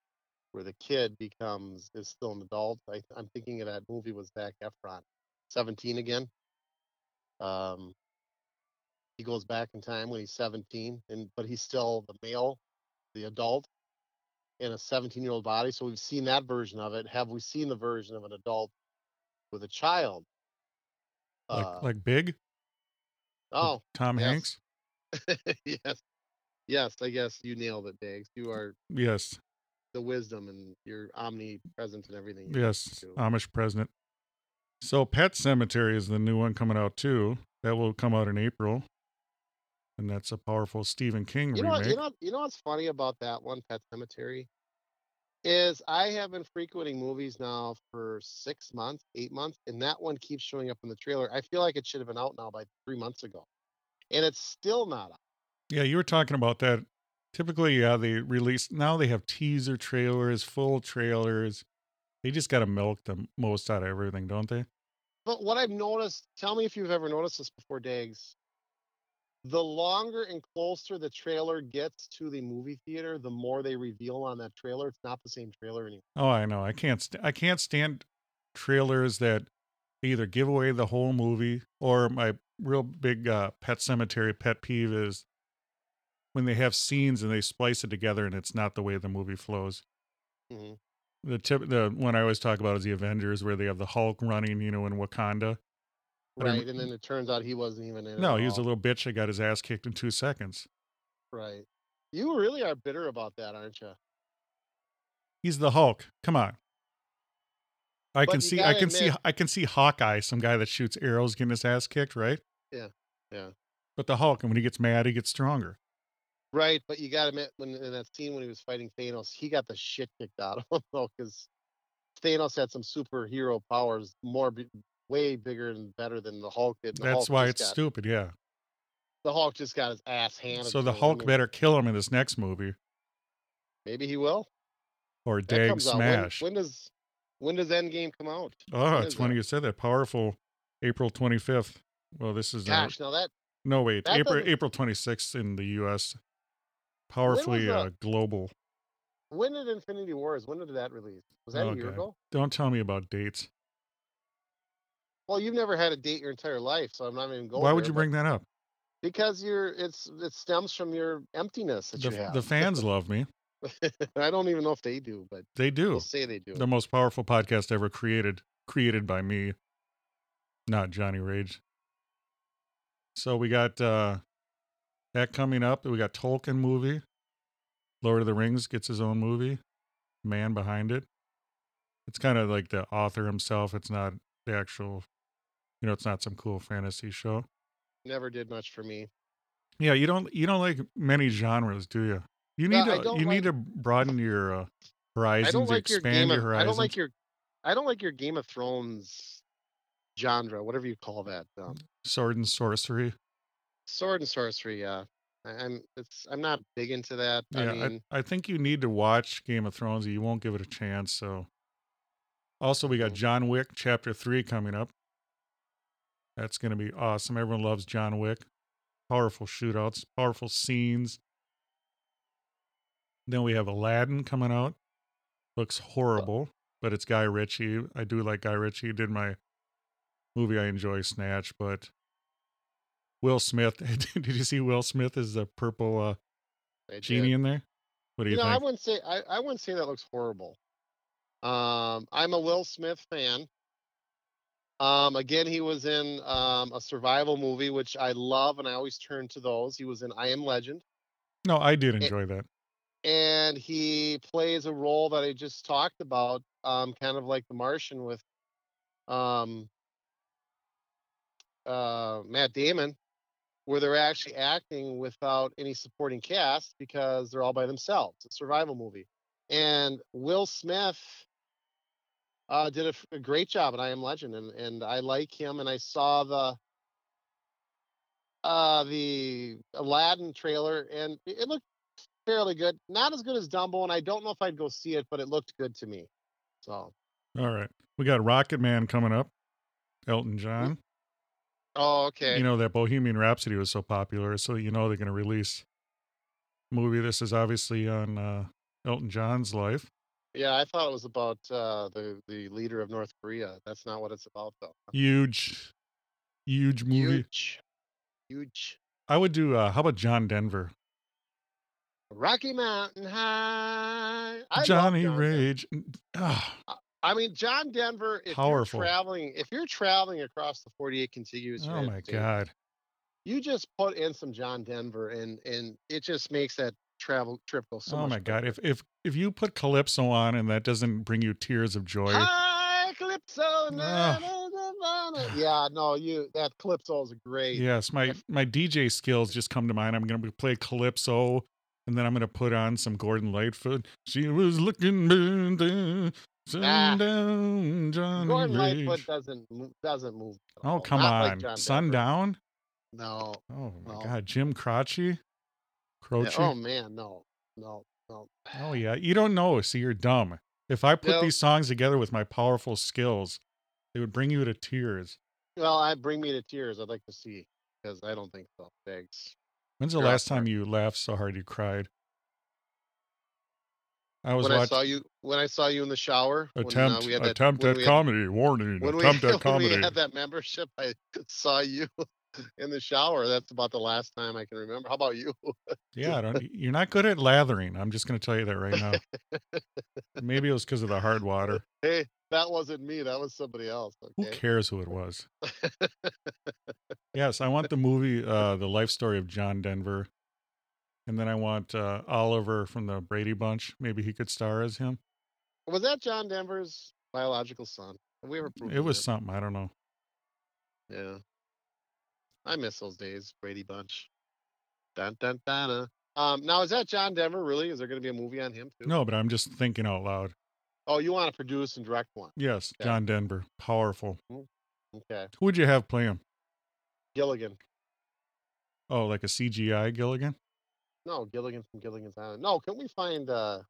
Speaker 2: where the kid becomes is still an adult. I, I'm thinking of that movie was Zac Efron, Seventeen again. Um, he goes back in time when he's 17, and but he's still the male, the adult, in a 17 year old body. So we've seen that version of it. Have we seen the version of an adult with a child?
Speaker 1: Like
Speaker 2: Uh,
Speaker 1: like Big. with
Speaker 2: oh
Speaker 1: Tom
Speaker 2: yes.
Speaker 1: Hanks.
Speaker 2: yes, yes. I guess you nailed it, Diggs. You are
Speaker 1: Yes,
Speaker 2: the wisdom and you're omnipresent in everything.
Speaker 1: yes.
Speaker 2: do.
Speaker 1: Amish president. So Pet Sematary is the new one coming out too. That will come out in April, and that's a powerful Stephen King
Speaker 2: You know,
Speaker 1: remake.
Speaker 2: you know, you know what's funny about that one, Pet Sematary, is I have been frequenting movies now for six months, eight months, and that one keeps showing up in the trailer. I feel like it should have been out now by three months ago, and it's still not out.
Speaker 1: Yeah, you were talking about that. Typically, yeah, they release now they have teaser trailers, full trailers. They just got to milk the most out of everything, don't they?
Speaker 2: but what I've noticed, tell me if you've ever noticed this before, Dags. The longer and closer the trailer gets to the movie theater, the more they reveal on that trailer. It's not the same trailer anymore.
Speaker 1: Oh, I know. I can't. St- I can't stand trailers that either give away the whole movie or my real big uh, pet cemetery pet peeve is when they have scenes and they splice it together and it's not the way the movie flows.
Speaker 2: hmm
Speaker 1: The tip, the one I always talk about is the Avengers, where they have the Hulk running, you know, in Wakanda. But I'm-
Speaker 2: Right, and then it turns out he wasn't even in it.
Speaker 1: No, he was a little bitch that got his ass kicked in two seconds.
Speaker 2: Right. You really are bitter about that, aren't you?
Speaker 1: He's the Hulk. Come on. I
Speaker 2: But
Speaker 1: can see, I can see, I can see Hawkeye, some guy that shoots arrows, getting his ass kicked, right?
Speaker 2: Yeah, yeah.
Speaker 1: But the Hulk, and when he gets mad, he gets stronger.
Speaker 2: Right, but you got to admit, when in that scene when he was fighting Thanos, he got the shit kicked out of him though, because Thanos had some superhero powers, more, way bigger and better than the Hulk did. the
Speaker 1: That's
Speaker 2: Hulk
Speaker 1: why it's
Speaker 2: got-
Speaker 1: stupid. Yeah.
Speaker 2: The Hulk just got his ass handed.
Speaker 1: So the
Speaker 2: to him.
Speaker 1: Hulk better kill him in this next movie,
Speaker 2: Maybe he will.
Speaker 1: or
Speaker 2: That
Speaker 1: Dag.
Speaker 2: When,
Speaker 1: smash.
Speaker 2: when does when does Endgame come out?
Speaker 1: oh,
Speaker 2: when
Speaker 1: it's funny
Speaker 2: that?
Speaker 1: you said that. Powerful, April twenty fifth. Well, this is uh,
Speaker 2: Gosh, now that
Speaker 1: no wait,
Speaker 2: that
Speaker 1: April April twenty sixth in the U.S. Powerfully uh, global.
Speaker 2: when did Infinity Wars? When did that release? Was that
Speaker 1: Oh,
Speaker 2: a year ago?
Speaker 1: Don't tell me about dates.
Speaker 2: Well, you've never had a date your entire life, so I'm not even going.
Speaker 1: Why would
Speaker 2: there,
Speaker 1: you bring that up?
Speaker 2: Because you're it's it stems from your emptiness that
Speaker 1: The,
Speaker 2: you have.
Speaker 1: the fans love me.
Speaker 2: I don't even know if they do, but
Speaker 1: They do.
Speaker 2: say they do.
Speaker 1: the most powerful podcast ever created created by me not johnny rage so we got uh that coming up we got tolkien movie lord of the rings gets his own movie man behind it it's kind of like the author himself it's not the actual you know it's not some cool fantasy show
Speaker 2: Never did much for me.
Speaker 1: yeah you don't you don't like many genres do you you need
Speaker 2: I
Speaker 1: to you
Speaker 2: like-
Speaker 1: need to broaden your uh,
Speaker 2: I
Speaker 1: horizons
Speaker 2: don't like your
Speaker 1: expand
Speaker 2: game.
Speaker 1: your
Speaker 2: Of, I
Speaker 1: horizons
Speaker 2: don't like your. I don't like your Game of Thrones genre, whatever you call that. Um,
Speaker 1: sword and sorcery
Speaker 2: sword and sorcery. Yeah, I, I'm. It's. I'm not big into that.
Speaker 1: Yeah,
Speaker 2: I
Speaker 1: I,
Speaker 2: mean,
Speaker 1: I, think you need to watch Game of Thrones. You won't give it a chance. So, also we got
Speaker 2: Mhm.
Speaker 1: John Wick Chapter Three coming up. That's going to be awesome. Everyone loves John Wick. Powerful shootouts, powerful scenes. Then we have Aladdin coming out. Looks horrible, but it's Guy Ritchie. I do like Guy Ritchie. He did my movie I enjoy, Snatch, but Will Smith. did you see Will Smith as the purple uh, genie in there? What do you,
Speaker 2: you know, I wouldn't say. I, I wouldn't say that looks horrible. Um, I'm a Will Smith fan. Um, again, he was in um, a survival movie, which I love, and I always turn to those. He was in I Am Legend.
Speaker 1: No, I did enjoy that.
Speaker 2: and he plays a role that I just talked about, um, kind of like The Martian with um, uh, Matt Damon, where they're actually acting without any supporting cast because they're all by themselves. It's a survival movie, and Will Smith uh, did a great job in I Am Legend, and and I like him. And I saw the uh the Aladdin trailer, and it it looked fairly good. Not as good as Dumbo, and I don't know if I'd go see it, but it looked good to me. So,
Speaker 1: All right. We got Rocketman coming up. Elton John.
Speaker 2: Oh, okay.
Speaker 1: You know that Bohemian Rhapsody was so popular, so you know they're going to release a movie. This is obviously on uh, Elton John's life.
Speaker 2: yeah, I thought it was about uh, the the leader of North Korea. That's not what it's about, though.
Speaker 1: Huge, huge movie.
Speaker 2: Huge, huge.
Speaker 1: I would do. Uh, how about John Denver?
Speaker 2: Rocky Mountain High. I
Speaker 1: Johnny
Speaker 2: John
Speaker 1: Rage. Ah,
Speaker 2: I mean, John Denver. If
Speaker 1: Powerful.
Speaker 2: you're traveling, if you're traveling across the 48 contiguous
Speaker 1: oh my
Speaker 2: States,
Speaker 1: God.
Speaker 2: you just put in some John Denver, and and it just makes that travel trip go so
Speaker 1: oh my God. If if if you put Calypso on and that doesn't bring you tears of joy,
Speaker 2: Hi, Calypso. na, na, na. Yeah, no, you that Calypso is great.
Speaker 1: Yes, my my DJ skills just come to mind. I'm gonna play calypso, and then I'm gonna put on some Gordon Lightfoot. She was looking down, sundown, Johnny
Speaker 2: Gordon. Lightfoot doesn't doesn't move.
Speaker 1: Oh come
Speaker 2: Not
Speaker 1: on,
Speaker 2: John Denver.
Speaker 1: sundown.
Speaker 2: No.
Speaker 1: Oh my
Speaker 2: No.
Speaker 1: God, Jim Croce,
Speaker 2: Yeah,
Speaker 1: Croce.
Speaker 2: oh man, no, no, no.
Speaker 1: Oh yeah, you don't know. See, you're dumb. If I put
Speaker 2: No.
Speaker 1: these songs together with my powerful skills, They would bring you to tears.
Speaker 2: Well, I bring me to tears. I'd like to see because I don't think so. Thanks.
Speaker 1: When's the
Speaker 2: You're
Speaker 1: last time you laughed so hard you cried? I was
Speaker 2: When I saw you, when I saw you in the shower, when, uh,
Speaker 1: attempt
Speaker 2: we had that,
Speaker 1: attempt at
Speaker 2: we had-
Speaker 1: comedy warning
Speaker 2: when we,
Speaker 1: attempt at
Speaker 2: when
Speaker 1: comedy.
Speaker 2: we had that membership, I saw you in the shower. That's about the last time I can remember. How about you?
Speaker 1: Yeah, I don't, you're not good at lathering. I'm just going to tell you that right now. Maybe it was because of the hard water.
Speaker 2: hey, that wasn't me. That was somebody else.
Speaker 1: Who cares who it was? yes, I want the movie, uh, the life story of John Denver, and then I want uh, Oliver from the Brady Bunch. Maybe he could star as him.
Speaker 2: Was that John Denver's biological son? Have we ever proved
Speaker 1: It was something I don't know.
Speaker 2: Yeah. I miss those days, Brady Bunch. Dun dun dun. uh. Um, now is that John Denver? Really? Is there going to be a movie on him too?
Speaker 1: No, but I'm just thinking out loud.
Speaker 2: Oh, you want to produce and direct one?
Speaker 1: Yes,
Speaker 2: Yeah.
Speaker 1: John Denver, powerful.
Speaker 2: Okay.
Speaker 1: Who would you have play him?
Speaker 2: Gilligan.
Speaker 1: Oh, like a CGI Gilligan?
Speaker 2: No, Gilligan from Gilligan's Island. No, can we find uh,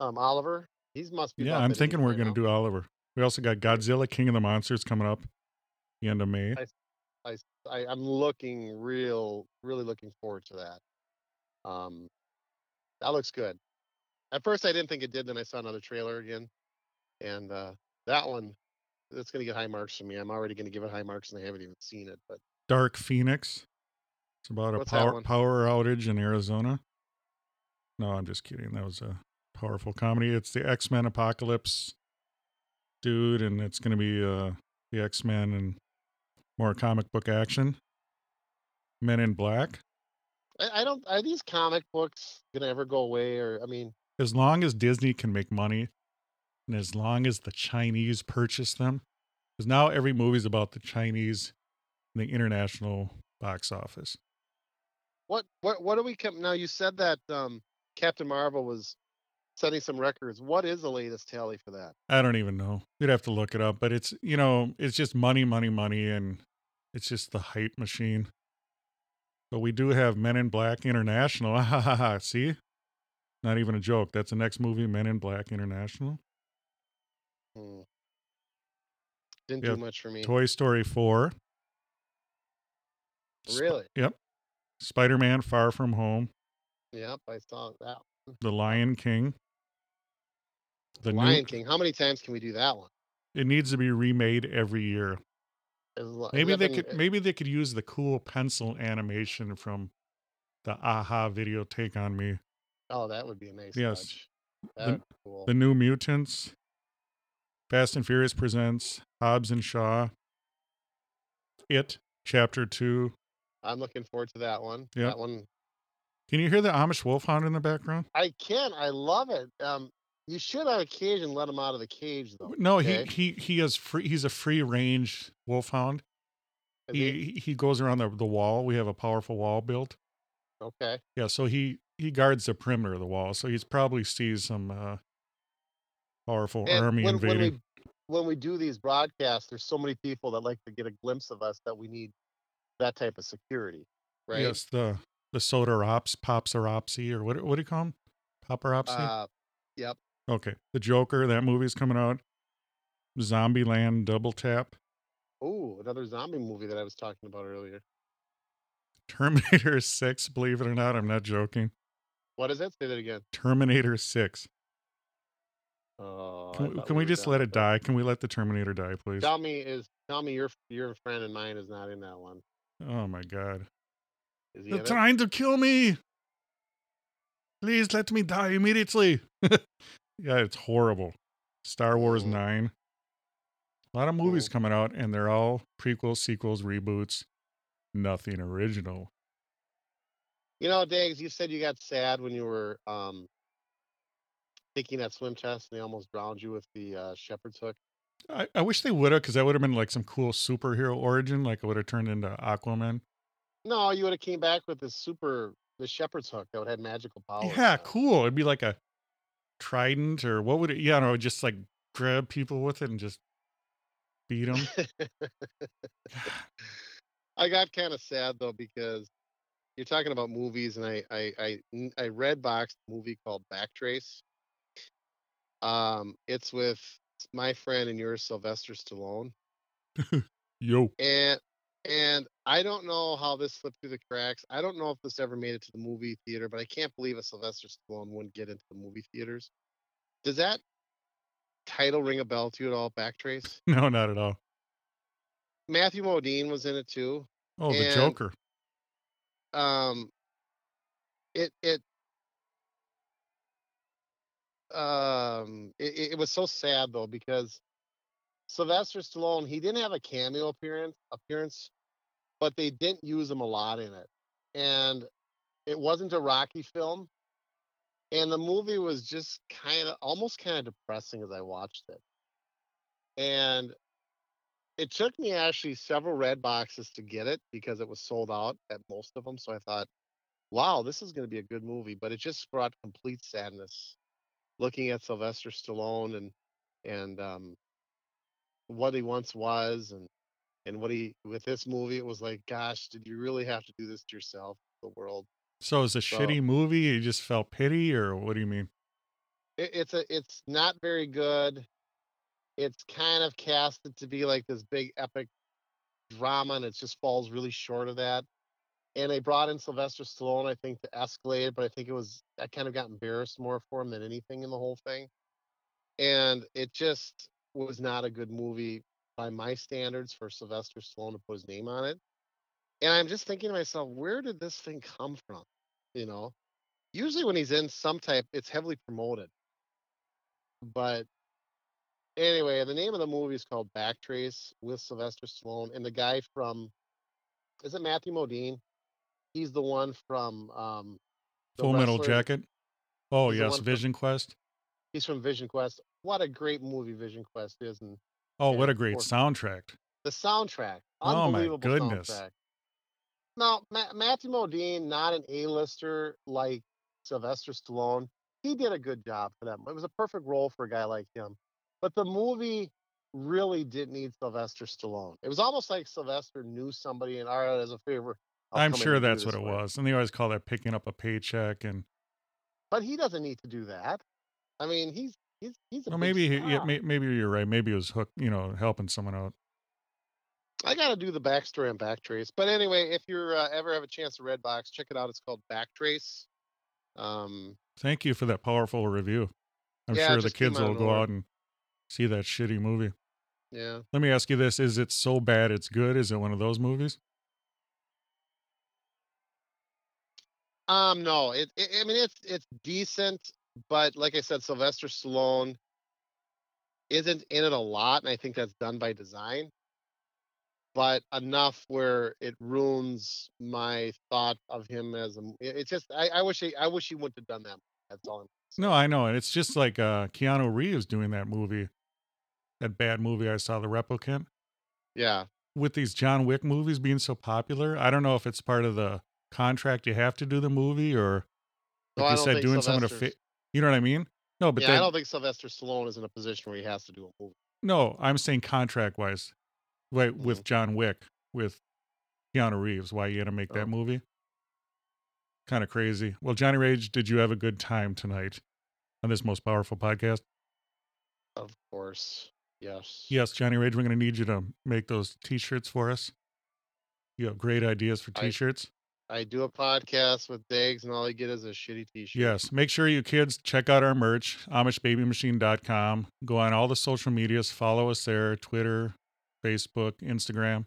Speaker 2: um, Oliver? He's must be.
Speaker 1: Yeah, I'm thinking we're
Speaker 2: right now.
Speaker 1: to do Oliver. We also got Godzilla, King of the Monsters coming up the end of May.
Speaker 2: I, I I'm looking real, really looking forward to that. Um, that looks good. At first, I didn't think it did. Then I saw another trailer again, and uh, that one, that's going to get high marks from me. I'm already going to give it high marks, and I haven't even seen it. But
Speaker 1: Dark Phoenix. It's about a
Speaker 2: What's
Speaker 1: power power outage in Arizona. No, I'm just kidding. That was a powerful comedy. It's the X Men Apocalypse dude, and it's going to be uh, the X Men and more comic book action. Men in Black.
Speaker 2: I, I don't. Are these comic books going to ever go away? Or I mean,
Speaker 1: As long as Disney can make money, and as long as the Chinese purchase them, because now every movie's about the Chinese, and the international box office.
Speaker 2: What what what do we come now? You said that um, Captain Marvel was setting some records. What is the latest tally for that?
Speaker 1: I don't even know. You'd have to look it up, but it's you know, it's just money, money, money, and it's just the hype machine. But we do have Men in Black International. Ha, ha, ha. See, not even a joke. That's the next movie, Men in Black International.
Speaker 2: Hmm. Didn't do much for me.
Speaker 1: Toy Story Four. Sp-
Speaker 2: Really?
Speaker 1: Yep. Spider Man Far From Home.
Speaker 2: Yep, I saw that.
Speaker 1: The Lion King. The
Speaker 2: Lion King. How many times can we do that one?
Speaker 1: It needs to be remade every year. Maybe they
Speaker 2: that
Speaker 1: could. Maybe they could use the cool pencil animation from the Aha video. Take on me.
Speaker 2: Oh, that would be amazing.
Speaker 1: Yes.
Speaker 2: touch. Cool.
Speaker 1: The New Mutants. Fast and Furious presents Hobbs and Shaw. It Chapter Two.
Speaker 2: I'm looking forward to that one.
Speaker 1: Yep.
Speaker 2: That one.
Speaker 1: Can you hear the Amish wolfhound in the background?
Speaker 2: I can. I love it. Um, you should on occasion let him out of the cage though.
Speaker 1: No,
Speaker 2: okay?
Speaker 1: he he he is free. He's a free range wolfhound.
Speaker 2: Is he?
Speaker 1: He he goes around the, the wall. We have a powerful wall built.
Speaker 2: Okay.
Speaker 1: Yeah, so he he guards the perimeter of the wall. So he's probably sees some uh, powerful
Speaker 2: And
Speaker 1: army
Speaker 2: when, when
Speaker 1: invading.
Speaker 2: we when we do these broadcasts, there's so many people that like to get a glimpse of us that we need that type of security, right?
Speaker 1: Yes, the the Sodarops, Popsaropsy, or what what do you call him? Paparopsy.
Speaker 2: Uh, yep.
Speaker 1: okay, the Joker. That movie's coming out. Zombieland Double Tap.
Speaker 2: Oh, another zombie movie that I was talking about earlier.
Speaker 1: Terminator Six. Believe it or not, I'm not joking.
Speaker 2: What does that Say that again.
Speaker 1: Terminator Six.
Speaker 2: Oh,
Speaker 1: Can, we, can we
Speaker 2: were
Speaker 1: just let it die? Can we let the Terminator die, please?
Speaker 2: Tell me is tell me your your friend and mine is not in that one.
Speaker 1: Oh my God! They're trying to kill me. Please let me die immediately. yeah, it's horrible. Star Wars
Speaker 2: Mm.
Speaker 1: 9. A lot of movies coming out, and they're all prequels, sequels, reboots. Nothing original.
Speaker 2: You know, Dags, you said you got sad when you were um taking that swim test and they almost drowned you with the uh, shepherd's hook.
Speaker 1: I, I wish they would have, because that would have been like some cool superhero origin. Like it would have turned into Aquaman.
Speaker 2: No, you would have came back with the super the shepherd's hook that would have magical powers.
Speaker 1: yeah,
Speaker 2: now.
Speaker 1: cool. It'd be like a trident, or what would it? Yeah, no, just like grab people with it and just beat them.
Speaker 2: I got kind of sad though because you're talking about movies, and I I I red boxed a movie called Backtrace. Um, it's with my friend and yours, Sylvester Stallone,
Speaker 1: Yo.
Speaker 2: and and I don't know how this slipped through the cracks. I don't know if this ever made it to the movie theater, but I can't believe a Sylvester Stallone wouldn't get into the movie theaters. Does that title ring a bell to you at all, Backtrace?
Speaker 1: No, not at all.
Speaker 2: Matthew Modine was in it too.
Speaker 1: Oh, the
Speaker 2: And-
Speaker 1: Joker.
Speaker 2: um it it um it, it was so sad though because Sylvester Stallone he didn't have a cameo appearance appearance but they didn't use him a lot in it and it wasn't a Rocky film and the movie was just kind of almost kind of depressing as I watched it and it took me actually several red boxes to get it because it was sold out at most of them. So I thought, wow, this is going to be a good movie. But it just brought complete sadness looking at Sylvester Stallone and and um, what he once was and and what he with this movie. It was like, gosh, did you really have to do this to yourself, the world?
Speaker 1: So it's a
Speaker 2: So-
Speaker 1: shitty movie. You just felt pity, or what do you mean?
Speaker 2: it, it's a it's not very good. It's kind of casted to be like this big epic drama, and it just falls really short of that. And they brought in Sylvester Stallone, I think, to escalate it, but I think it was I kind of got embarrassed more for him than anything in the whole thing. And it just was not a good movie by my standards for Sylvester Stallone to put his name on it. And I'm just thinking to myself, where did this thing come from? You know, usually when he's in some type, it's heavily promoted. But anyway, the name of the movie is called Backtrace with Sylvester Stallone and the guy from is it Matthew Modine? He's the one from um the
Speaker 1: Full Metal
Speaker 2: wrestler.
Speaker 1: Jacket. Oh
Speaker 2: He's the
Speaker 1: yes,
Speaker 2: one from-
Speaker 1: Vision Quest.
Speaker 2: He's from Vision Quest. What a great movie Vision Quest is and
Speaker 1: Oh, what a great soundtrack.
Speaker 2: the soundtrack.
Speaker 1: Oh, my
Speaker 2: Unbelievable
Speaker 1: goodness.
Speaker 2: soundtrack. Now, Ma- Matthew Modine, not an A-lister like Sylvester Stallone. He did a good job for them. It was a perfect role for a guy like him. But the movie really didn't need Sylvester Stallone. It was almost like Sylvester knew somebody and all right, as a favor. I'll
Speaker 1: I'm sure that's what it
Speaker 2: you."
Speaker 1: was. And they always call that picking up a paycheck. And
Speaker 2: But he doesn't need to do that. I mean, he's he's he's a
Speaker 1: well, maybe he, yeah, may, maybe you're right. Maybe it was hook, you know, helping someone out.
Speaker 2: I got to do the backstory on Backtrace. But anyway, if you're uh, ever have a chance to Redbox, check it out. It's called Backtrace. Um,
Speaker 1: Thank you for that powerful review. I'm
Speaker 2: Yeah,
Speaker 1: sure the kids will go out and see that shitty movie.
Speaker 2: yeah.
Speaker 1: Let me ask you this: Is it so bad it's good? Is it one of those movies?
Speaker 2: Um, no, it, it. I mean, it's it's decent, but like I said, Sylvester Stallone isn't in it a lot, and I think that's done by design. But enough where it ruins my thought of him as a. It's just I, I wish he I wish he wouldn't have done that. That's all. I'm
Speaker 1: No, I know, and it's just like uh, Keanu Reeves doing that movie, that bad movie I saw, The Replicant.
Speaker 2: Yeah.
Speaker 1: With these John Wick movies being so popular, I don't know if it's part of the contract you have to do the movie or, like
Speaker 2: I
Speaker 1: you said, doing someone to
Speaker 2: Sylvester's-
Speaker 1: fit. You know what I mean? No, but
Speaker 2: yeah, I don't think Sylvester Stallone is in a position where he has to do a movie.
Speaker 1: no, I'm saying contract wise, right?
Speaker 2: Mm-hmm.
Speaker 1: With John Wick, with Keanu Reeves, why you had to make that
Speaker 2: Oh.
Speaker 1: movie? Kind of crazy. Well, Johnny Rage, did you have a good time tonight on this most powerful podcast?
Speaker 2: Of course. Yes.
Speaker 1: Yes, Johnny Rage, we're going to need you to make those t-shirts for us. You have great ideas for t-shirts.
Speaker 2: I do a podcast with Dags, and all I get is a shitty T-shirt.
Speaker 1: Yes, make sure you kids check out our merch, AmishBabyMachine.com. Go on all the social medias, follow us there, Twitter, Facebook, Instagram.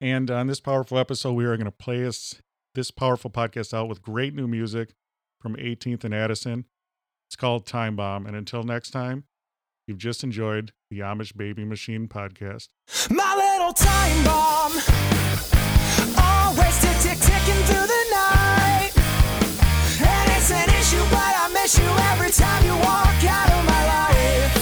Speaker 1: And on this powerful episode, we are going to play us this powerful podcast out with great new music from 18th and Addison. It's called Time Bomb. And until next time, you've just enjoyed the Amish Baby Machine podcast.
Speaker 3: My little time bomb. You every time you walk out of my life.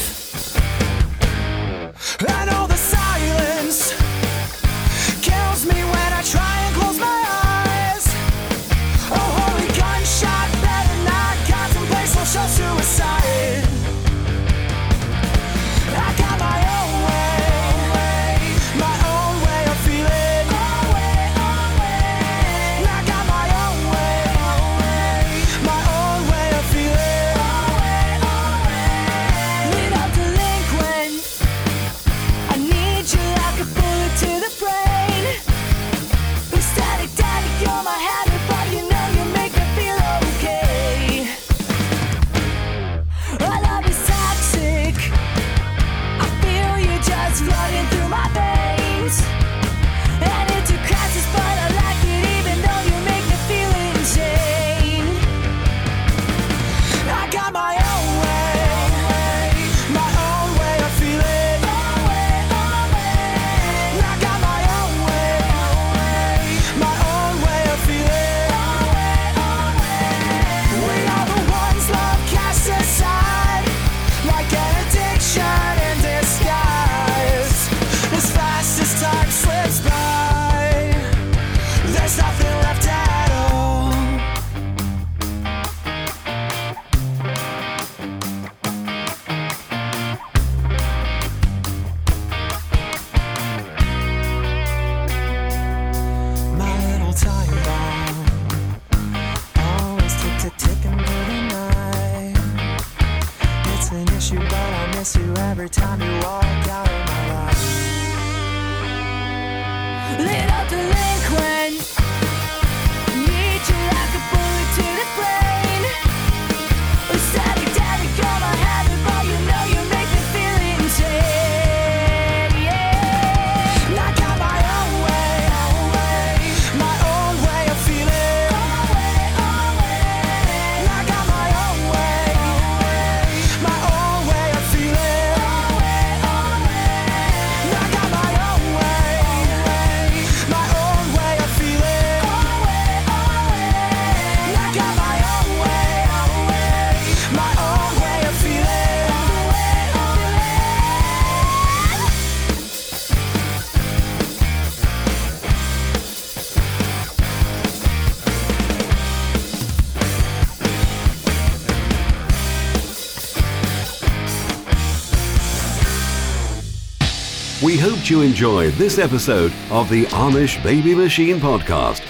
Speaker 4: You enjoyed this episode of the Amish Baby Machine Podcast.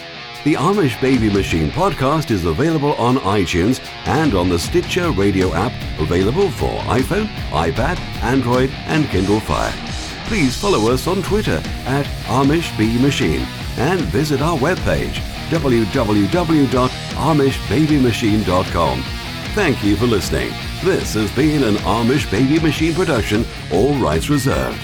Speaker 4: The Amish Baby Machine Podcast is available on iTunes and on the Stitcher radio app, available for iPhone, iPad, Android, and Kindle Fire. Please follow us on Twitter at Amish Bee Machine and visit our webpage www.amishbabymachine.com. Thank you for listening. This has been an Amish Baby Machine production, all rights reserved.